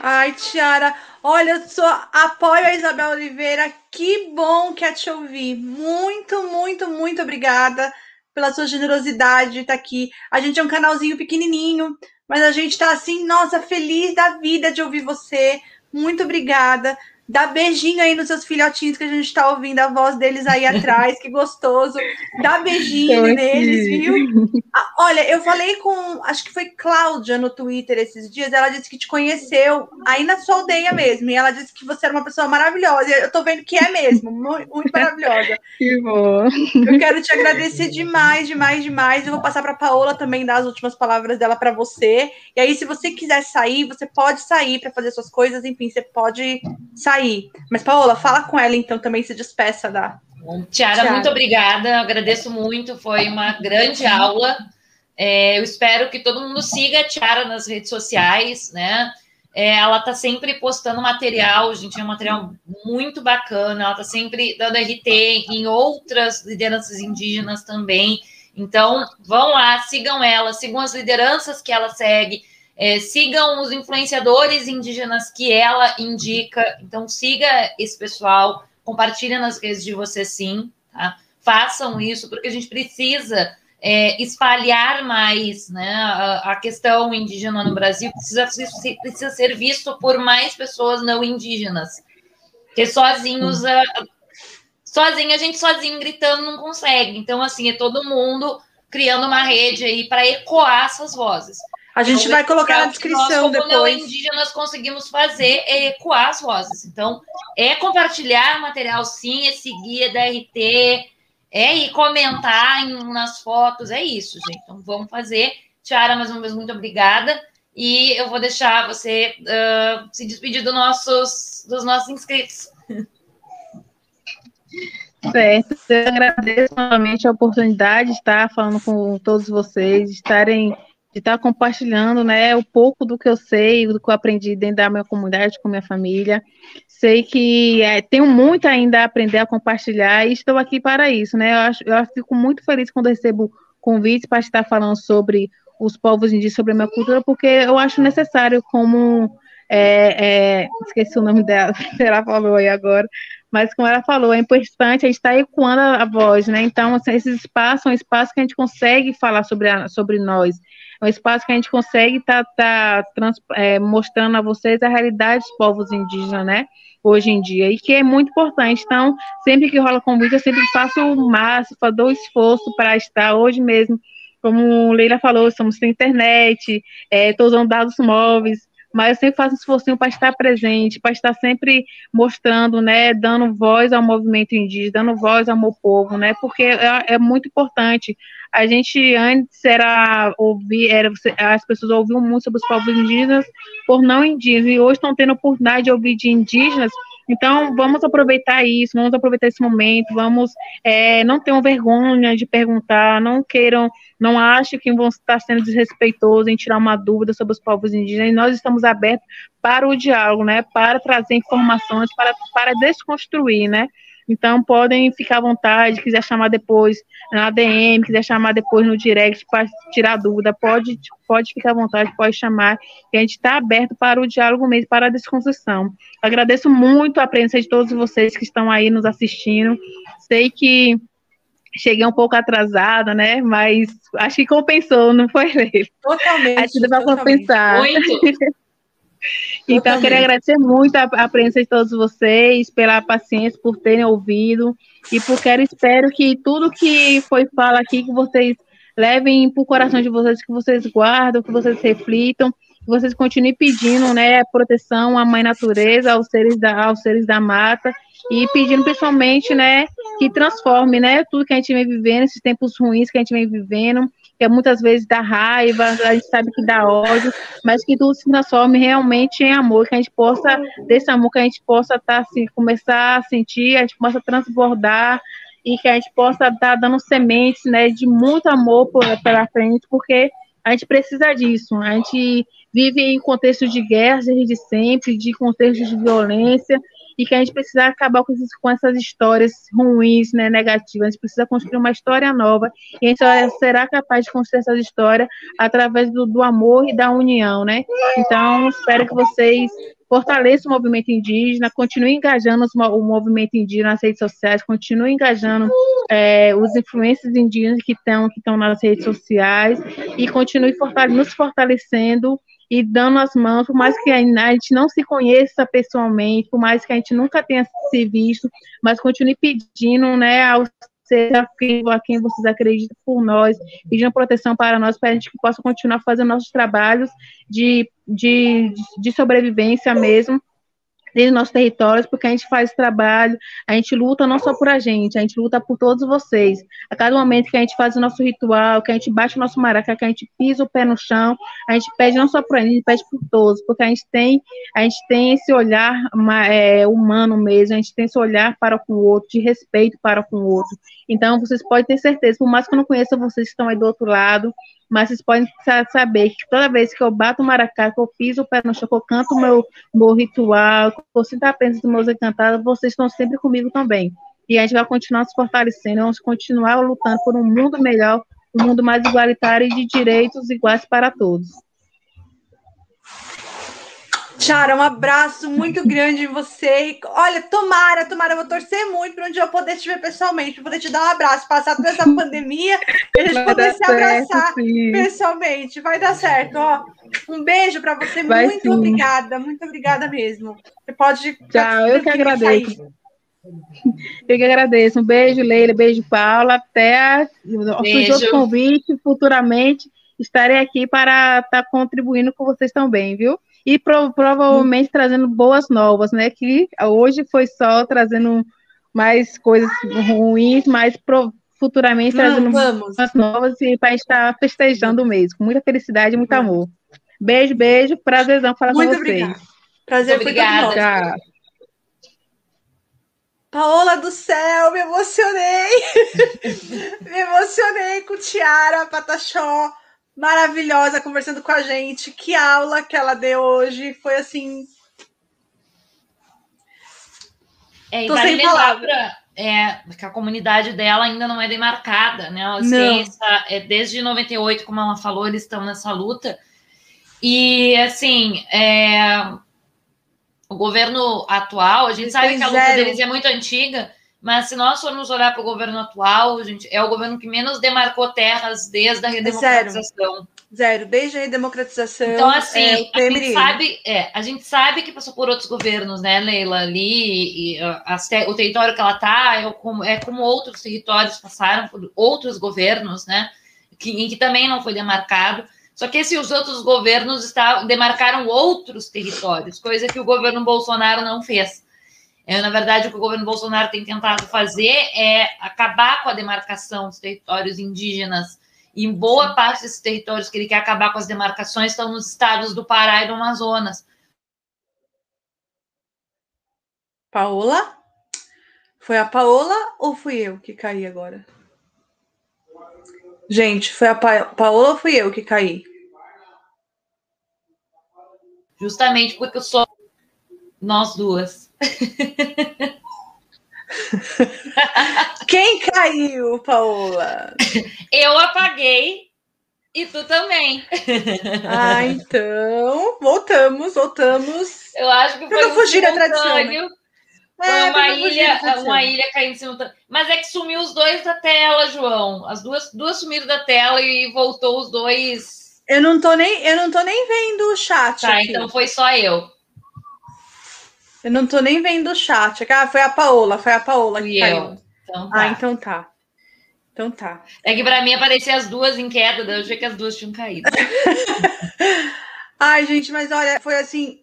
Ai, Tiara, olha, eu sou apoio a Isabel Oliveira. Que bom que é te ouvir. Muito, muito, muito obrigada pela sua generosidade de estar aqui. A gente é um canalzinho pequenininho, mas a gente está assim, nossa, feliz da vida de ouvir você. Muito obrigada. Dá beijinho aí nos seus filhotinhos que a gente está ouvindo a voz deles aí atrás, que gostoso. Dá beijinho neles, viu? Ah, olha, eu falei com, acho que foi Cláudia no Twitter esses dias, ela disse que te conheceu aí na sua aldeia mesmo, e ela disse que você era uma pessoa maravilhosa. Eu tô vendo que é mesmo, muito, muito maravilhosa. [laughs] Que bom. Eu quero te agradecer demais, demais, demais. Eu vou passar para Paola também dar as últimas palavras dela para você. E aí, se você quiser sair, você pode sair para fazer suas coisas, enfim, você pode sair sair. Mas, Paola, fala com ela então também, se despeça da. Tiara, Tiara. muito obrigada, agradeço muito, foi uma grande aula. É, eu espero que todo mundo siga a Tiara nas redes sociais, né? É, ela tá sempre postando material, gente, é um material muito bacana, ela tá sempre dando RT em outras lideranças indígenas também. Então, vão lá, sigam ela, sigam as lideranças que ela segue, é, sigam os influenciadores indígenas que ela indica. Então, siga esse pessoal, compartilha nas redes de você sim, tá? Façam isso, porque a gente precisa é, espalhar mais né, a, a, questão indígena no Brasil, precisa, precisa ser visto por mais pessoas não indígenas. Porque sozinhos, a, sozinho, a gente sozinho gritando não consegue. Então, assim, é todo mundo criando uma rede aí para ecoar essas vozes. A gente vai colocar na descrição nós, como depois. Não indígenas conseguimos fazer é ecoar as vozes. Então, é compartilhar o material, sim, é seguir, é da RT, é ir comentar em, nas fotos, é isso, gente. Então, vamos fazer. Tiara, mais uma vez, muito obrigada. E eu vou deixar você uh, se despedir dos nossos, dos nossos inscritos. Certo, eu agradeço novamente a oportunidade de estar falando com todos vocês, de estarem de estar compartilhando, né, o pouco do que eu sei, do que eu aprendi dentro da minha comunidade, com minha família. Sei que é, tenho muito ainda a aprender a compartilhar e estou aqui para isso, né? Eu, acho, eu fico muito feliz quando recebo convites para estar falando sobre os povos indígenas, sobre a minha cultura, porque eu acho necessário como é, é, esqueci o nome dela, [laughs] ela falou aí agora, mas como ela falou, é importante a gente estar ecoando a, voz, né? Então, assim, esses espaços são espaços que a gente consegue falar sobre, a, sobre nós, é um espaço que a gente consegue estar tá, tá, é, mostrando a vocês a realidade dos povos indígenas, né? Hoje em dia, e que é muito importante. Então, sempre que rola convite, eu sempre faço o máximo, dou esforço para estar hoje mesmo. Como Leila falou, estamos sem internet, estou é, usando dados móveis, mas eu sempre faço um esforço para estar presente, para estar sempre mostrando, né, dando voz ao movimento indígena, dando voz ao meu povo, né, porque é, é muito importante. A gente antes era ouvir, era, as pessoas ouviam muito sobre os povos indígenas por não indígenas, e hoje estão tendo a oportunidade de ouvir de indígenas então, vamos aproveitar isso, vamos aproveitar esse momento, vamos, é, não tenham vergonha de perguntar, não queiram, não achem que vão estar sendo desrespeitosos em tirar uma dúvida sobre os povos indígenas, nós estamos abertos para o diálogo, né, para trazer informações, para, para desconstruir, né, então podem ficar à vontade, quiser chamar depois na DM, quiser chamar depois no direct para tirar dúvida, pode, pode ficar à vontade, pode chamar, que a gente está aberto para o diálogo mesmo, para a desconstrução. Agradeço muito a presença de todos vocês que estão aí nos assistindo. Sei que cheguei um pouco atrasada, né? Mas acho que compensou, não foi, Leila? Totalmente. Acho que deu para compensar. Muito. [laughs] Então, eu queria agradecer muito a, a, presença de todos vocês, pela paciência, por terem ouvido, e porque espero que tudo que foi fala aqui, que vocês levem para o coração de vocês, que vocês guardam, que vocês reflitam, que vocês continuem pedindo né, proteção à mãe natureza, aos seres da, aos seres da mata, e pedindo principalmente né, que transforme né, tudo que a gente vem vivendo, esses tempos ruins que a gente vem vivendo, que muitas vezes dá raiva, a gente sabe que dá ódio, mas que tudo se transforme realmente em amor, que a gente possa, desse amor que a gente possa tá, assim, começar a sentir, a gente possa transbordar e que a gente possa estar tá dando sementes né, de muito amor pela frente, porque a gente precisa disso, a gente vive em contextos de guerra desde sempre, de contextos de violência, e que a gente precisa acabar com, com essas histórias ruins, né, negativas. A gente precisa construir uma história nova e a gente só será capaz de construir essa história através do, do amor e da união, né? Então, espero que vocês fortaleçam o movimento indígena, continuem engajando o movimento indígena nas redes sociais, continuem engajando é, os influências indígenas que estão que nas redes sociais e continue fortale nos fortalecendo e dando as mãos, por mais que a gente não se conheça pessoalmente, por mais que a gente nunca tenha se visto, mas continue pedindo, né, ao ser a quem, a quem vocês acreditam por nós, pedindo proteção para nós, para a gente que possa continuar fazendo nossos trabalhos de, de, de sobrevivência mesmo, dos nossos territórios, porque a gente faz trabalho, a gente luta não só por a gente, a gente luta por todos vocês. A cada momento que a gente faz o nosso ritual, que a gente bate o nosso maraca, que a gente pisa o pé no chão, a gente pede não só por a gente, a gente pede por todos, porque a gente tem, a gente tem esse olhar é, humano mesmo, a gente tem esse olhar para com o outro, de respeito para com o outro. Então, vocês podem ter certeza, por mais que eu não conheça vocês que estão aí do outro lado, mas vocês podem saber que toda vez que eu bato o maracá, que eu piso o pé no chão, que eu canto o meu, meu ritual, que eu sinto a presença dos meus encantados, vocês estão sempre comigo também. E a gente vai continuar se fortalecendo, vamos continuar lutando por um mundo melhor, um mundo mais igualitário e de direitos iguais para todos. Chara, um abraço muito grande em você. Olha, tomara, tomara, eu vou torcer muito para um dia eu poder te ver pessoalmente, poder te dar um abraço, passar toda essa pandemia e a gente Vai poder se certo, abraçar sim. pessoalmente. Vai dar certo, ó. Um beijo para você, Vai muito sim. obrigada, muito obrigada mesmo. Você pode. Tchau, eu que agradeço. Eu que agradeço. Um beijo, Leila, beijo, Paula. Até o convite futuramente. Estarei aqui para estar contribuindo com vocês também, viu? E pro, provavelmente hum. trazendo boas novas, né? Que hoje foi só trazendo mais coisas ruins, mas pro, futuramente trazendo vamos. boas novas e para estar festejando mesmo, com muita felicidade e muito amor. Beijo, beijo. Prazerzão falar Muito com vocês. Obrigada. Prazer Muito obrigada. Paola do céu, me emocionei. [laughs] me emocionei com Tiara Patachó, maravilhosa, conversando com a gente. Que aula que ela deu hoje. Foi assim. É, e Tô vale lembrar é, que a comunidade dela ainda não é demarcada, né? A Não. é, desde 98, como ela falou, eles estão nessa luta. E, assim, é, o governo atual, a gente Eles sabe que a luta zero. deles é muito antiga, mas se nós formos olhar para o governo atual, gente, é o governo que menos demarcou terras desde a redemocratização. Zero, desde a redemocratização. Então, assim, é, a, gente sabe, é, a gente sabe que passou por outros governos, né, Leila? Ali, e, as te- o território que ela está é, como- é como outros territórios passaram por outros governos, né? Que, em que também não foi demarcado. Só que esses outros governos está, demarcaram outros territórios, coisa que o governo Bolsonaro não fez. É, na verdade, o que o governo Bolsonaro tem tentado fazer é acabar com a demarcação dos territórios indígenas e em boa parte desses territórios que ele quer acabar com as demarcações estão nos estados do Pará e do Amazonas. Paola? Foi a Paola ou fui eu que caí agora? Gente, foi a pa Paola ou fui eu que caí? Justamente porque eu sou nós duas. [laughs] Quem caiu, Paola? Eu apaguei e tu também. [laughs] Ah, então. Voltamos, voltamos. Eu acho que foi não fugir da simultâneo. tradição, né? Foi É, uma da ilha, uma ilha caindo simultâneo. Mas é que sumiu os dois da tela, João. As duas, duas sumiram da tela e voltou os dois. Eu não tô nem, eu não tô nem vendo o chat Tá, aqui. então foi só eu. Eu não tô nem vendo o chat. Ah, foi a Paola, foi a Paola que caiu. eu. Então tá. Ah, então tá. Então tá. É que pra mim aparecia as duas em queda, eu achei que as duas tinham caído. [laughs] Ai, gente, mas olha, foi assim,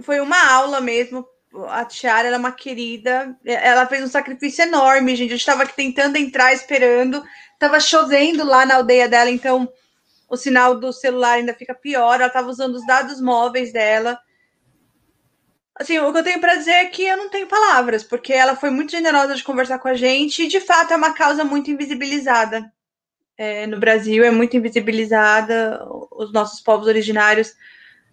foi uma aula mesmo. A Tiara ela é uma querida. Ela fez um sacrifício enorme, gente. A gente tava aqui tentando entrar, esperando. Tava chovendo lá na aldeia dela, então o sinal do celular ainda fica pior. Ela tava usando os dados móveis dela. Assim, o que eu tenho para dizer é que eu não tenho palavras, porque ela foi muito generosa de conversar com a gente e, de fato, é uma causa muito invisibilizada. É, no Brasil é muito invisibilizada, os nossos povos originários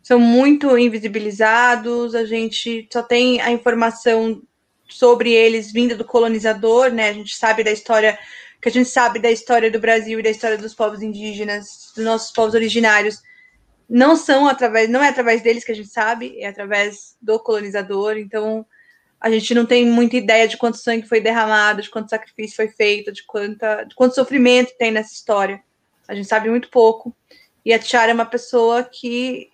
são muito invisibilizados, a gente só tem a informação sobre eles vinda do colonizador, né? A gente sabe da história, que a gente sabe da história do Brasil e da história dos povos indígenas, dos nossos povos originários, não são através, não é através deles que a gente sabe, é através do colonizador, então a gente não tem muita ideia de quanto sangue foi derramado, de quanto sacrifício foi feito, de, quanta, de quanto sofrimento tem nessa história. A gente sabe muito pouco. E a Tiara é uma pessoa que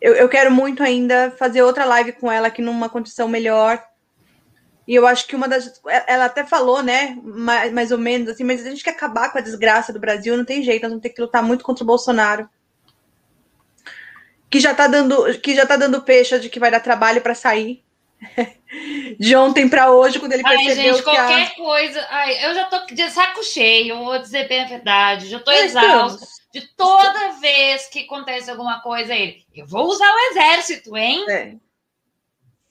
eu, eu quero muito ainda fazer outra live com ela aqui numa condição melhor. E eu acho que uma das. Ela até falou, né? Mais, mais ou menos assim, mas a gente quer acabar com a desgraça do Brasil, não tem jeito, nós vamos ter que lutar muito contra o Bolsonaro. Que já tá dando, que já tá dando peixe de que vai dar trabalho para sair. [laughs] de ontem para hoje, quando ele Ai, percebeu gente, que a... qualquer coisa. Ai, eu já tô de saco cheio, vou dizer bem a verdade. Já tô Nós estamos. De toda vez que acontece alguma coisa, ele. Eu vou usar o exército, hein? É.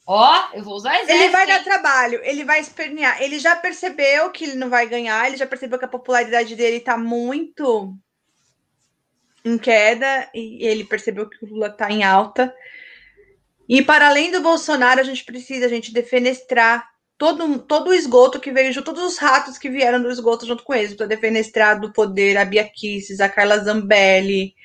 Ó, eu vou usar o exército. Ele vai dar trabalho, ele vai espernear. Ele já percebeu que ele não vai ganhar, ele já percebeu que a popularidade dele tá muito em queda, e ele percebeu que o Lula tá em alta. E para além do Bolsonaro, a gente precisa, a gente, defenestrar todo, todo o esgoto que veio, todos os ratos que vieram do esgoto junto com eles, para defenestrar do poder a Bia Kicis, a Carla Zambelli,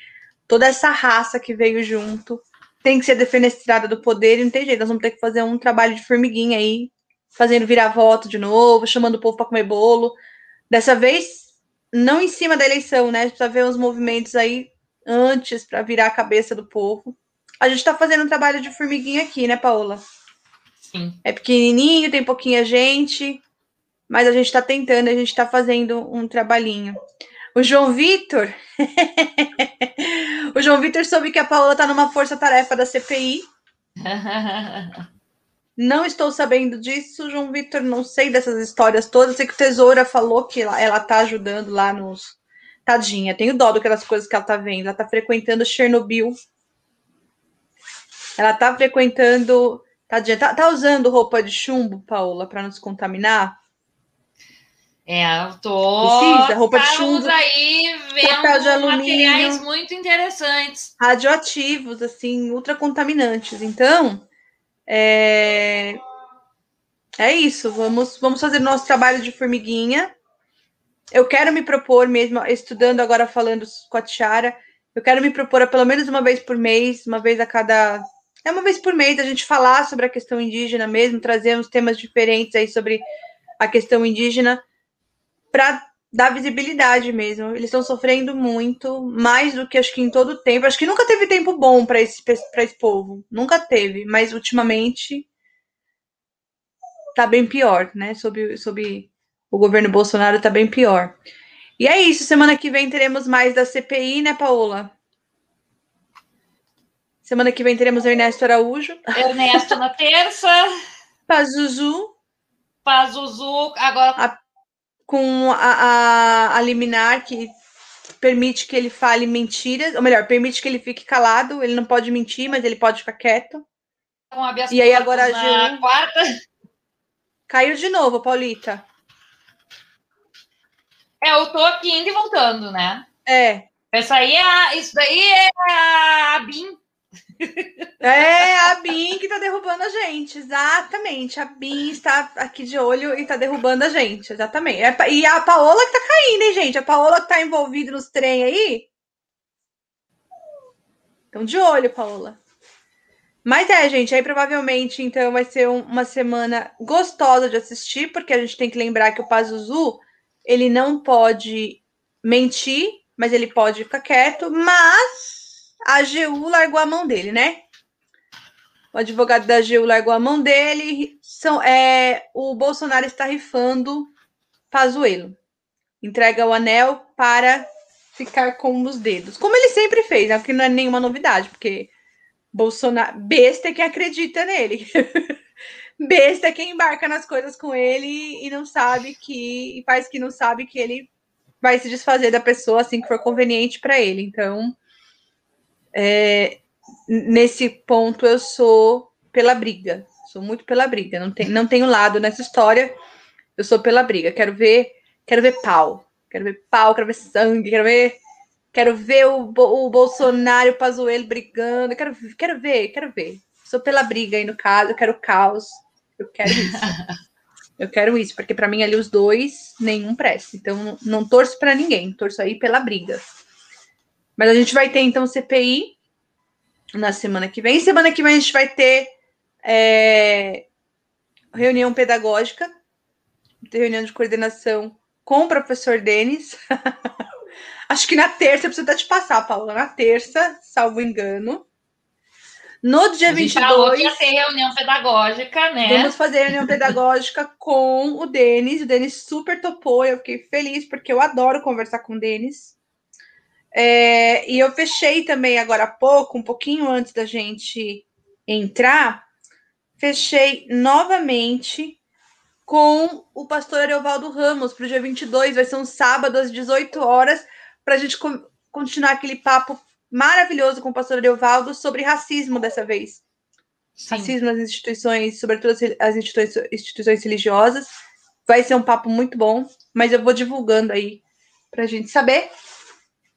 toda essa raça que veio junto tem que ser defenestrada do poder e não tem jeito. Nós vamos ter que fazer um trabalho de formiguinha aí, fazendo virar voto de novo, chamando o povo para comer bolo. Dessa vez, não em cima da eleição, né? A gente precisa ver uns movimentos aí antes para virar a cabeça do povo. A gente está fazendo um trabalho de formiguinha aqui, né, Paola? Sim. É pequenininho, tem pouquinha gente, mas a gente está tentando, a gente está fazendo um trabalhinho. O João Vitor. [laughs] o João Vitor soube que a Paola está numa força-tarefa da CPI. [laughs] Não estou sabendo disso, João Vitor. Não sei dessas histórias todas. Sei que o Tesoura falou que ela, tá ajudando lá nos. Tadinha, tenho dó daquelas coisas que ela tá vendo. Ela tá frequentando Chernobyl Ela tá frequentando. Tadinha, tá, tá usando roupa de chumbo, Paula, para não se contaminar? É, eu tô. Precisa, roupa de chumbo. aí vendo materiais muito interessantes. Radioativos, assim, ultracontaminantes. Então, é, é isso. Vamos, vamos fazer nosso trabalho de formiguinha. Eu quero me propor mesmo, estudando agora, falando com a Tiara, eu quero me propor a pelo menos uma vez por mês, uma vez a cada. É uma vez por mês a gente falar sobre a questão indígena mesmo, trazer uns temas diferentes aí sobre a questão indígena para dar visibilidade mesmo. Eles estão sofrendo muito, mais do que acho que em todo o tempo. Acho que nunca teve tempo bom para esse, esse povo. Nunca teve, mas ultimamente tá bem pior, né? Sob, sob o governo Bolsonaro tá bem pior. E é isso. Semana que vem teremos mais da CPI, né, Paola? Semana que vem teremos Ernesto Araújo. Ernesto na terça. [laughs] Pazuzu. Pazuzu. Agora. A com a, a, a liminar que permite que ele fale mentiras, ou melhor, permite que ele fique calado, ele não pode mentir, mas ele pode ficar quieto. e aí agora a Gil... quarta. Caiu de novo, Paulita. É, eu tô aqui indo e voltando, né? É. Essa aí é a, isso daí é a BIM é a Bin que tá derrubando a gente, exatamente. A Bin está aqui de olho e tá derrubando a gente, exatamente. É, e a Paola que tá caindo, hein, gente? A Paola que tá envolvida nos trem aí. Então, de olho, Paola. Mas é, gente, aí provavelmente então vai ser um, uma semana gostosa de assistir, porque a gente tem que lembrar que o Pazuzu, ele não pode mentir, mas ele pode ficar quieto, mas a AGU largou a mão dele, né? O advogado da AGU largou a mão dele. São, é, o Bolsonaro está rifando Pazuello. Entrega o anel para ficar com os dedos. Como ele sempre fez, né? Porque não é nenhuma novidade, porque Bolsonaro. Besta é quem acredita nele. [laughs] Besta é quem embarca nas coisas com ele e não sabe que. e faz que não sabe que ele vai se desfazer da pessoa assim que for conveniente para ele. Então, é, nesse ponto eu sou pela briga. Sou muito pela briga. Não, tem, não tenho lado nessa história. Eu sou pela briga. Quero ver, quero ver pau. Quero ver pau, quero ver sangue, quero ver. Quero ver o, o Bolsonaro e o Pazuello brigando. Quero, quero ver, quero ver. Sou pela briga aí no caso, eu quero caos. Eu quero isso. [laughs] eu quero isso, porque para mim ali os dois, nenhum presta. Então não, torço para ninguém, torço aí pela briga. Mas a gente vai ter, então, CPI na semana que vem. Semana que vem a gente vai ter é, reunião pedagógica, reunião de coordenação com o professor Denis. [laughs] Acho que na terça, eu preciso até te passar, Paula, na terça, salvo engano. No dia a 22. Falou que ia ter reunião pedagógica, né? Vamos fazer reunião pedagógica [laughs] com o Denis. O Denis super topou. Eu fiquei feliz porque eu adoro conversar com o Denis. É, e eu fechei também agora há pouco, um pouquinho antes da gente entrar, fechei novamente com o pastor Ariovaldo Ramos para o dia 22, vai ser um sábado às 18 horas, para a gente continuar aquele papo maravilhoso com o pastor Ariovaldo sobre racismo dessa vez. Sim. Racismo nas instituições, sobretudo as instituições, instituições religiosas. Vai ser um papo muito bom, mas eu vou divulgando aí para a gente saber.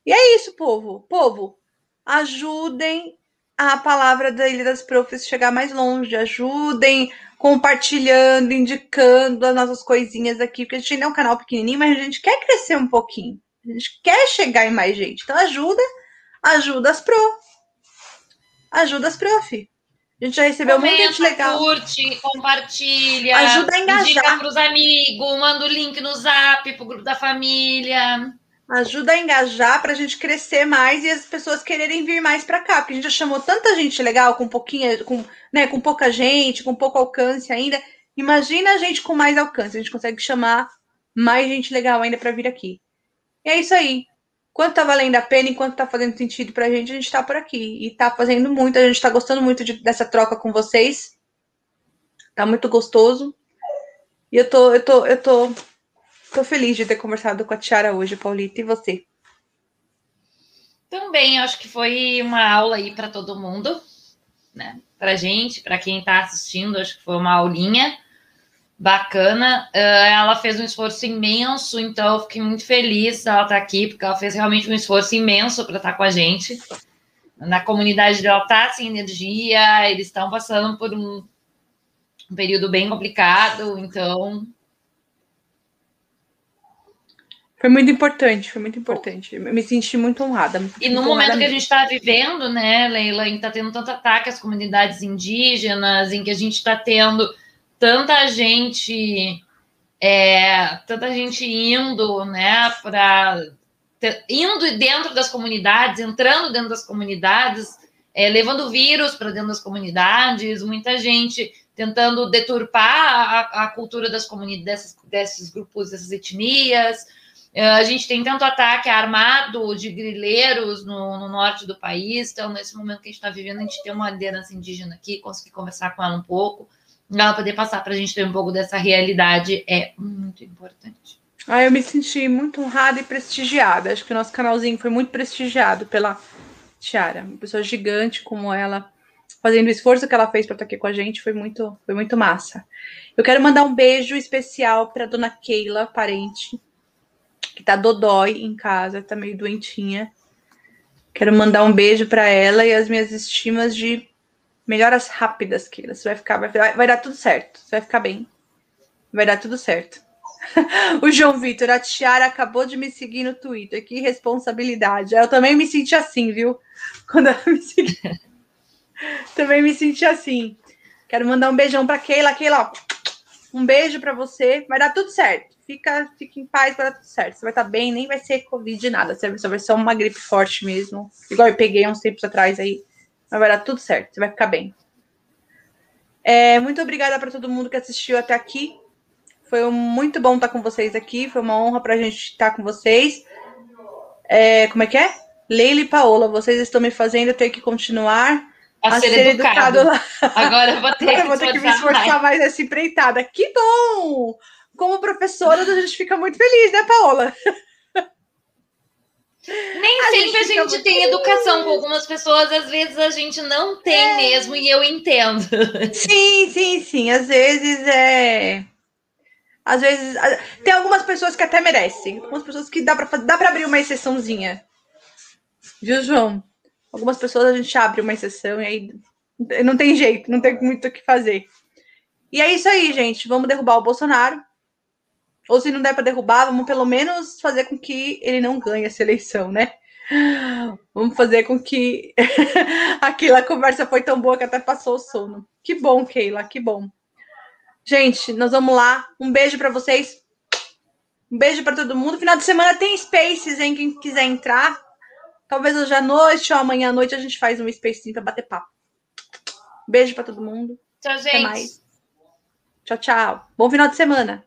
E é isso, povo. Povo, ajudem a palavra da Ilha das Profs chegar mais longe. Ajudem compartilhando, indicando as nossas coisinhas aqui, porque a gente ainda é um canal pequenininho, mas a gente quer crescer um pouquinho. A gente quer chegar em mais gente. Então ajuda, ajuda as pro. Ajuda as prof. A gente já recebeu Comenta, monte de legal. Curte, compartilha. Ajuda a engajar. Indica para os amigos, manda o link no zap para o grupo da família ajuda a engajar para a gente crescer mais e as pessoas quererem vir mais para cá, porque a gente já chamou tanta gente legal com pouquinha, com, né, com pouca gente, com pouco alcance ainda. Imagina a gente com mais alcance, a gente consegue chamar mais gente legal ainda para vir aqui. E é isso aí. Quanto tá valendo a pena, enquanto tá fazendo sentido pra gente, a gente tá por aqui. E tá fazendo muito, a gente tá gostando muito de, dessa troca com vocês. Tá muito gostoso. E eu tô, eu tô, eu tô Tô feliz de ter conversado com a Tiara hoje, Paulita. E você? Também, acho que foi uma aula aí para todo mundo. né, para gente, para quem está assistindo, acho que foi uma aulinha bacana. Uh, ela fez um esforço imenso, então eu fiquei muito feliz dela estar tá aqui, porque ela fez realmente um esforço imenso para estar tá com a gente. Na comunidade dela está sem energia, eles estão passando por um, um período bem complicado, então foi muito importante, foi muito importante. Eu me senti muito honrada. e no momento que a gente está vivendo, né, Leila, em que está tendo tanto ataque às comunidades indígenas, em que a gente está tendo tanta gente, é, tanta gente indo, né, para indo dentro das comunidades, entrando dentro das comunidades, é, levando vírus para dentro das comunidades, muita gente tentando deturpar a, a cultura das comunidades, desses grupos, dessas etnias. É, a gente tem tanto ataque armado de grileiros no, no, norte do país. Então, nesse momento que a gente está vivendo, a gente tem uma liderança indígena aqui, conseguir conversar com ela um pouco, ela poder passar para a gente ter um pouco dessa realidade é muito importante. Ah, eu me senti muito honrada e prestigiada. Acho que o nosso canalzinho foi muito prestigiado pela Tiara, uma pessoa gigante como ela, fazendo o esforço que ela fez para estar aqui com a gente, foi muito, foi muito massa. Eu quero mandar um beijo especial para dona Keila, parente, que tá dodói em casa, tá meio doentinha. Quero mandar um beijo para ela e as minhas estimas de melhoras rápidas, Keila. Você vai ficar, vai, vai dar tudo certo. Você vai ficar bem. Vai dar tudo certo. [laughs] o João Vitor, a Tiara acabou de me seguir no Twitter. Que responsabilidade. Eu também me senti assim, viu? Quando ela me seguiu. [laughs] também me senti assim. Quero mandar um beijão para Keila. Keila, ó, um beijo para você. Vai dar tudo certo fica, fica em paz, vai dar tudo certo. Você vai estar bem, nem vai ser Covid nada. Você vai ser uma gripe forte mesmo. Igual eu peguei uns tempos atrás aí. Mas vai dar tudo certo, você vai ficar bem. É, muito obrigada para todo mundo que assistiu até aqui. Foi muito bom estar com vocês aqui. Foi uma honra para a gente estar com vocês. É, como é que é? Leila e Paola, vocês estão me fazendo ter que continuar a, a ser, ser, educado. educado lá. Agora eu vou ter, Agora que, vou ter que me esforçar mais. mais nessa empreitada. Que bom! Como professora, a gente fica muito feliz, né, Paola? Nem a sempre gente a gente tem feliz. educação com algumas pessoas, às vezes a gente não tem é. mesmo, e eu entendo. Sim, sim, sim. Às vezes é. Às vezes. Tem algumas pessoas que até merecem. Algumas pessoas que dá pra, dá pra abrir uma exceçãozinha. Viu, João? Algumas pessoas a gente abre uma exceção e aí não tem jeito, não tem muito o que fazer. E é isso aí, gente. Vamos derrubar o Bolsonaro. Ou se não der para derrubar, vamos pelo menos fazer com que ele não ganhe essa eleição, né? Vamos fazer com que [laughs] aquela conversa foi tão boa que até passou o sono. Que bom, Keila, que bom. Gente, nós vamos lá. Um beijo para vocês. Um beijo para todo mundo. Final de semana tem Spaces, hein? Quem quiser entrar. Talvez hoje à noite ou amanhã à noite a gente faz um Spacezinho para bater papo. Beijo para todo mundo. Tchau, gente. Até mais. Tchau, tchau. Bom final de semana.